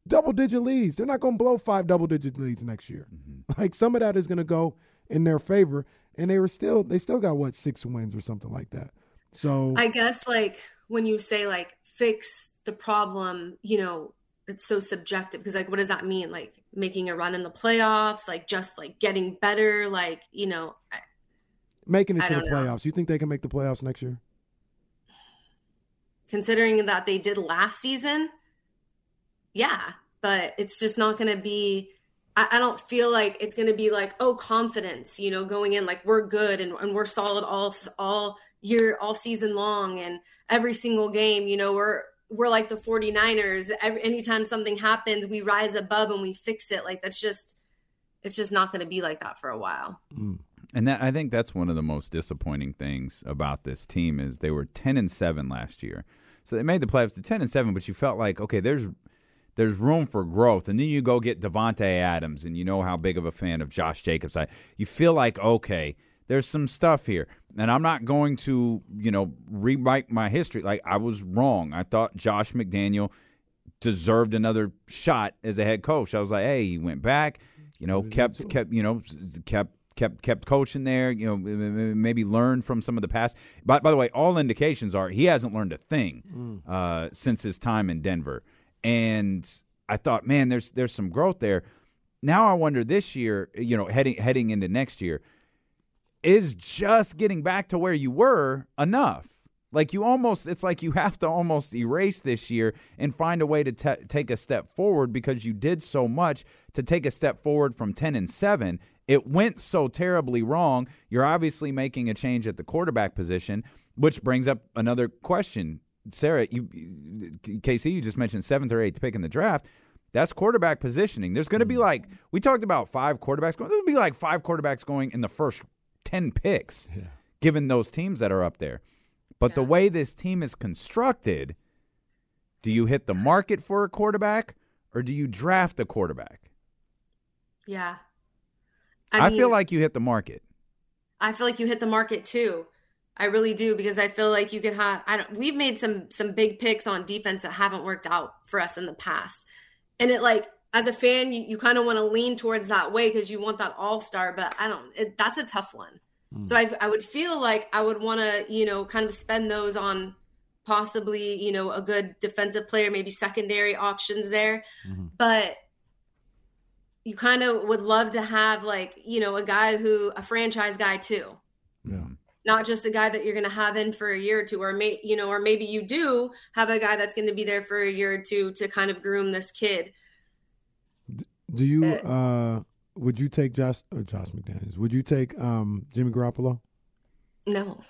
[SPEAKER 2] double digit leads. They're not going to blow five double digit leads next year. Mm-hmm. <laughs> Like some of that is going to go in their favor, and they were still they still got what six wins or something like that. So
[SPEAKER 9] I guess like when you say like fix the problem, you know, it's so subjective because like what does that mean? Like making a run in the playoffs, like just like getting better, like you know,
[SPEAKER 2] making it to the playoffs. Know. You think they can make the playoffs next year?
[SPEAKER 9] Considering that they did last season, yeah, but it's just not going to be. I, I, don't feel like it's going to be like oh confidence, you know, going in like we're good and, and we're solid all all year, all season long, and every single game. You know, we're we're like the 49ers. Every, anytime something happens, we rise above and we fix it. Like that's just it's just not going to be like that for a while.
[SPEAKER 1] Mm. And that I think that's one of the most disappointing things about this team is they were 10 and 7 last year. So they made the playoffs to 10 and 7, but you felt like okay, there's there's room for growth. And then you go get Davante Adams and you know how big of a fan of Josh Jacobs I. You feel like okay, there's some stuff here. And I'm not going to, you know, rewrite my history. Like I was wrong. I thought Josh McDaniel deserved another shot as a head coach. I was like, hey, he went back, you know, kept kept, you know, kept kept kept coaching there. You know, maybe learned from some of the past. But by the way, all indications are he hasn't learned a thing mm. uh, since his time in Denver. And I thought, man, there's there's some growth there. Now I wonder this year, you know, heading heading into next year, is just getting back to where you were enough? Like you almost, it's like you have to almost erase this year and find a way to t- take a step forward because you did so much to take a step forward from 10 and 7. It went so terribly wrong. You're obviously making a change at the quarterback position, which brings up another question. Sarah, you, KC, you just mentioned seventh or eighth pick in the draft. That's quarterback positioning. There's going to be mm. like, we talked about five quarterbacks going, there'll be like five quarterbacks going in the first 10 picks, yeah. given those teams that are up there. But yeah. the way this team is constructed, do you hit the market for a quarterback or do you draft a quarterback?
[SPEAKER 9] Yeah.
[SPEAKER 1] I, I mean, feel like you hit the market.
[SPEAKER 9] I feel like you hit the market too. I really do because I feel like you can have. I don't. We've made some some big picks on defense that haven't worked out for us in the past, and it like as a fan, you, you kind of want to lean towards that way because you want that all star. But I don't. It, that's a tough one. Mm. So I, I would feel like I would want to, you know, kind of spend those on possibly, you know, a good defensive player, maybe secondary options there. Mm-hmm. But you kind of would love to have like, you know, a guy who a franchise guy too.
[SPEAKER 2] Yeah.
[SPEAKER 9] Not just a guy that you're going to have in for a year or two, or may, you know, or maybe you do have a guy that's going to be there for a year or two to kind of groom this kid.
[SPEAKER 2] Do you uh, uh, would you take Josh uh, Josh McDaniels? Would you take um, Jimmy Garoppolo?
[SPEAKER 9] No,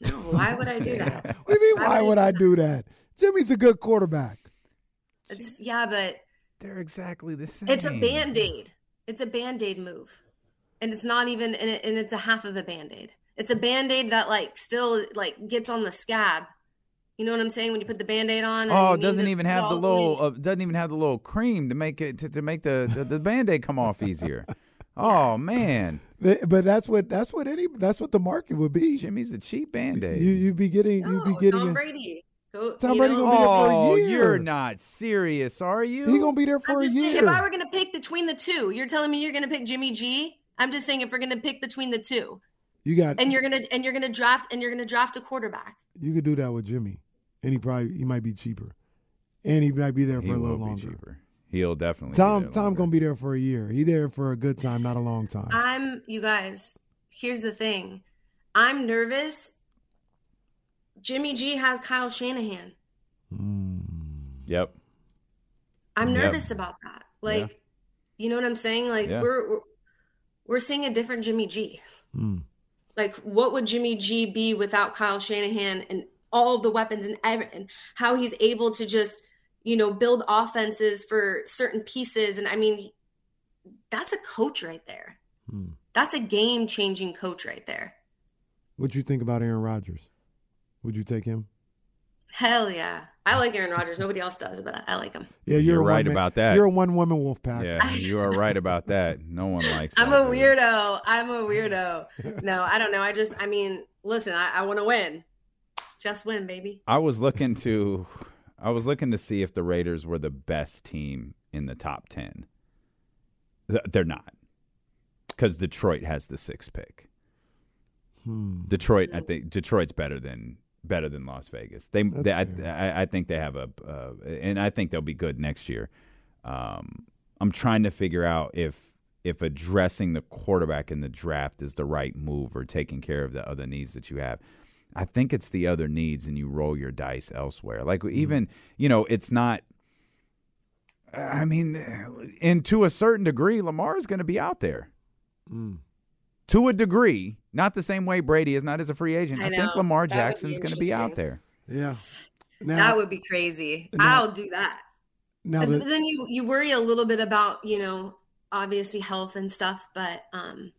[SPEAKER 9] no. Why would I do <laughs> that?
[SPEAKER 2] what do you mean? Why, why would I do that? Jimmy's a good quarterback.
[SPEAKER 9] It's yeah, but
[SPEAKER 1] they're exactly the same.
[SPEAKER 9] It's a band aid. It's a band aid move, and it's not even and, it, and it's a half of a band aid. It's a band aid that like still like gets on the scab you know what I'm saying? When you put the band-aid on.
[SPEAKER 1] Oh, it doesn't even have the little uh, doesn't even have the little cream to make it to, to make the, the, the band-aid come off easier. <laughs> Oh man!
[SPEAKER 2] But that's what that's what any that's what the market would be.
[SPEAKER 1] Jimmy's a cheap band-aid.
[SPEAKER 2] You you be getting
[SPEAKER 9] no,
[SPEAKER 2] you be getting
[SPEAKER 9] Tom Brady.
[SPEAKER 2] Go, Tom Brady gonna be there for a
[SPEAKER 1] oh, year. you're not serious, are you?
[SPEAKER 2] He gonna be there for a year.
[SPEAKER 9] Saying, if I were gonna pick between the two, you're telling me you're gonna pick Jimmy G. I'm just saying if we're gonna pick between the two,
[SPEAKER 2] you got
[SPEAKER 9] and you're gonna and you're gonna draft and you're gonna draft a quarterback.
[SPEAKER 2] You could do that with Jimmy and he probably he might be cheaper, and he might be there for
[SPEAKER 1] he
[SPEAKER 2] a little longer.
[SPEAKER 1] cheaper. He'll definitely.
[SPEAKER 2] Tom Tom gonna be there for a year. He there for a good time, not a long time.
[SPEAKER 9] I'm you guys. Here's the thing, I'm nervous. Jimmy G has Kyle Shanahan.
[SPEAKER 2] Mm.
[SPEAKER 1] Yep.
[SPEAKER 9] I'm nervous yep. about that. Like, yeah. you know what I'm saying? Like yeah. we're, we're we're seeing a different Jimmy G.
[SPEAKER 2] Mm.
[SPEAKER 9] Like, what would Jimmy G be without Kyle Shanahan and all the weapons and everything, how he's able to just, you know, build offenses for certain pieces. And I mean, that's a coach right there.
[SPEAKER 2] Hmm.
[SPEAKER 9] That's a game changing coach right there.
[SPEAKER 2] What'd you think about Aaron Rodgers? Would you take him?
[SPEAKER 9] Hell yeah. I like Aaron Rodgers. Nobody else does, but I like him.
[SPEAKER 2] Yeah,
[SPEAKER 1] You're
[SPEAKER 2] a
[SPEAKER 1] right
[SPEAKER 2] one-man-
[SPEAKER 1] about that.
[SPEAKER 2] You're a one woman wolf pack.
[SPEAKER 1] Yeah, you are right about that. No one likes.
[SPEAKER 9] I'm
[SPEAKER 1] that
[SPEAKER 9] a
[SPEAKER 1] dude.
[SPEAKER 9] weirdo. I'm a weirdo. No, I don't know. I just, I mean, listen, I, I want to win. Just win, baby.
[SPEAKER 1] I was looking to, I was looking to see if the Raiders were the best team in the top ten. They're not, because Detroit has the sixth pick.
[SPEAKER 2] Hmm.
[SPEAKER 1] Detroit, I think Detroit's better than better than Las Vegas. They, they I. I, I think they have a, uh, and I think they'll be good next year. Um, I'm trying to figure out if if addressing the quarterback in the draft is the right move or taking care of the other needs that you have. I think it's the other needs, and you roll your dice elsewhere. Like even you know, it's not. I mean, and to a certain degree, Lamar is going to be out there
[SPEAKER 2] Mm.
[SPEAKER 1] To a degree, not the same way Brady is not as a free agent.
[SPEAKER 9] I
[SPEAKER 1] I, think. Lamar
[SPEAKER 9] That would be
[SPEAKER 1] Jackson's going to be out there.
[SPEAKER 2] Yeah. Now,
[SPEAKER 9] that would be crazy.
[SPEAKER 2] now-
[SPEAKER 9] I'll do that.
[SPEAKER 2] now
[SPEAKER 9] But
[SPEAKER 2] that,
[SPEAKER 9] then you you worry a little bit about you know obviously health and stuff, but um.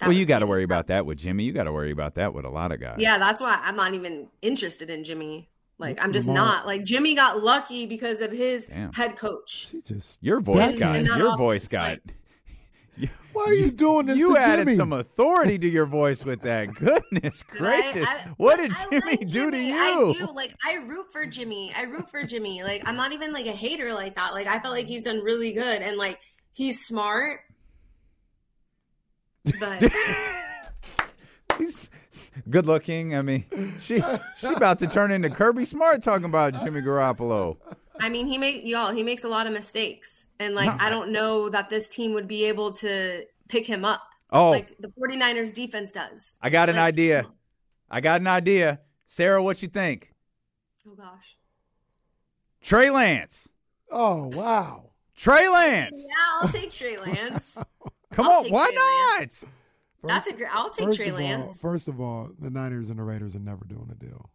[SPEAKER 1] well, you got to worry about that with Jimmy. You got to worry about that with a lot of guys.
[SPEAKER 9] Yeah, that's why I'm not even interested in Jimmy. Like I'm just
[SPEAKER 2] Lamar-
[SPEAKER 9] not. Like Jimmy got lucky because of his
[SPEAKER 1] Damn.
[SPEAKER 9] head coach.
[SPEAKER 2] she just.
[SPEAKER 1] Your voice
[SPEAKER 9] And-
[SPEAKER 1] got your
[SPEAKER 9] offense,
[SPEAKER 1] voice got.
[SPEAKER 9] like-
[SPEAKER 2] Why are you doing this?
[SPEAKER 1] You
[SPEAKER 2] to
[SPEAKER 1] added
[SPEAKER 2] Jimmy?
[SPEAKER 1] some authority to your voice with that. <laughs> Goodness
[SPEAKER 9] Did I-
[SPEAKER 1] gracious!
[SPEAKER 9] I-
[SPEAKER 1] what did Jimmy
[SPEAKER 9] like
[SPEAKER 1] do to you?
[SPEAKER 9] I do. Like I root for Jimmy. I root for Jimmy. Like I'm not even like a hater like that. Like I felt like he's done really good and like he's smart. But <laughs>
[SPEAKER 1] He's good looking. I mean, she she about to turn into Kirby Smart talking about Jimmy Garoppolo.
[SPEAKER 9] I mean, he make y'all. He makes a lot of mistakes, and like
[SPEAKER 1] No,
[SPEAKER 9] I don't know that this team would be able to pick him up.
[SPEAKER 1] Oh.
[SPEAKER 9] like the 49ers defense does.
[SPEAKER 1] I got an
[SPEAKER 9] Like,
[SPEAKER 1] idea. I got an idea. Sarah, what you think?
[SPEAKER 9] Oh gosh.
[SPEAKER 1] Trey Lance.
[SPEAKER 2] Oh wow.
[SPEAKER 1] Trey Lance.
[SPEAKER 9] Yeah, I'll take Trey Lance. <laughs>
[SPEAKER 1] Come
[SPEAKER 9] I'll
[SPEAKER 1] on. Why
[SPEAKER 9] Trey
[SPEAKER 1] not?
[SPEAKER 9] Lance. That's a great. I'll take Trey
[SPEAKER 2] of all,
[SPEAKER 9] Lance.
[SPEAKER 2] first of all, the Niners and the Raiders are never doing a deal.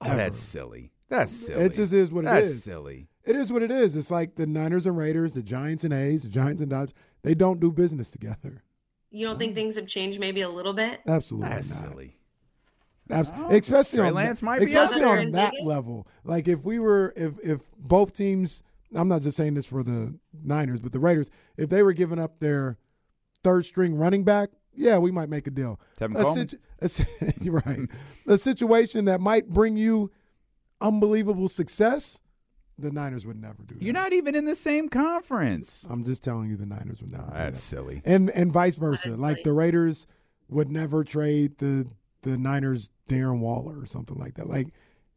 [SPEAKER 1] Oh,
[SPEAKER 2] Ever.
[SPEAKER 1] that's silly. That's silly.
[SPEAKER 2] It just is what it
[SPEAKER 1] that's
[SPEAKER 2] is.
[SPEAKER 1] silly.
[SPEAKER 2] It is what it is. It's like the Niners and Raiders, the Giants and A's, the Giants and Dodgers. They don't do business together.
[SPEAKER 9] You don't think things have changed maybe a little bit?
[SPEAKER 2] Absolutely
[SPEAKER 1] That's
[SPEAKER 2] not.
[SPEAKER 1] silly.
[SPEAKER 2] Abs-
[SPEAKER 1] Oh,
[SPEAKER 2] especially
[SPEAKER 1] Trey
[SPEAKER 2] on
[SPEAKER 1] Lance
[SPEAKER 2] that,
[SPEAKER 1] might be
[SPEAKER 2] especially
[SPEAKER 9] out
[SPEAKER 2] on that
[SPEAKER 9] Vegas?
[SPEAKER 2] level. Like if we were, if if both teams, I'm not just saying this for the Niners, but the Raiders, if they were giving up their third string running back, yeah, we might make a deal.
[SPEAKER 1] Tevin
[SPEAKER 2] a
[SPEAKER 1] Coleman?
[SPEAKER 2] situ- <laughs> a you're <laughs> right. a situation that might bring you unbelievable success. The Niners would never do that.
[SPEAKER 1] You're not even in the same conference.
[SPEAKER 2] I'm just telling you, the Niners would never.
[SPEAKER 1] Oh,
[SPEAKER 2] do
[SPEAKER 1] that's
[SPEAKER 2] that.
[SPEAKER 1] silly.
[SPEAKER 2] and and vice versa. Like
[SPEAKER 9] silly.
[SPEAKER 2] the Raiders would never trade the the Niners Darren Waller or something like that. Like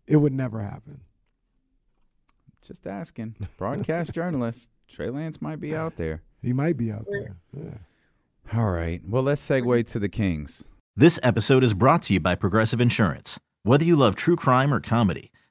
[SPEAKER 2] it would never happen.
[SPEAKER 1] Just asking. Broadcast <laughs> journalist. Trey Lance might be out there.
[SPEAKER 2] He might be out there. Yeah.
[SPEAKER 1] All right. Well, let's segue to the Kings.
[SPEAKER 10] This episode is brought to you by Progressive Insurance. Whether you love true crime or comedy,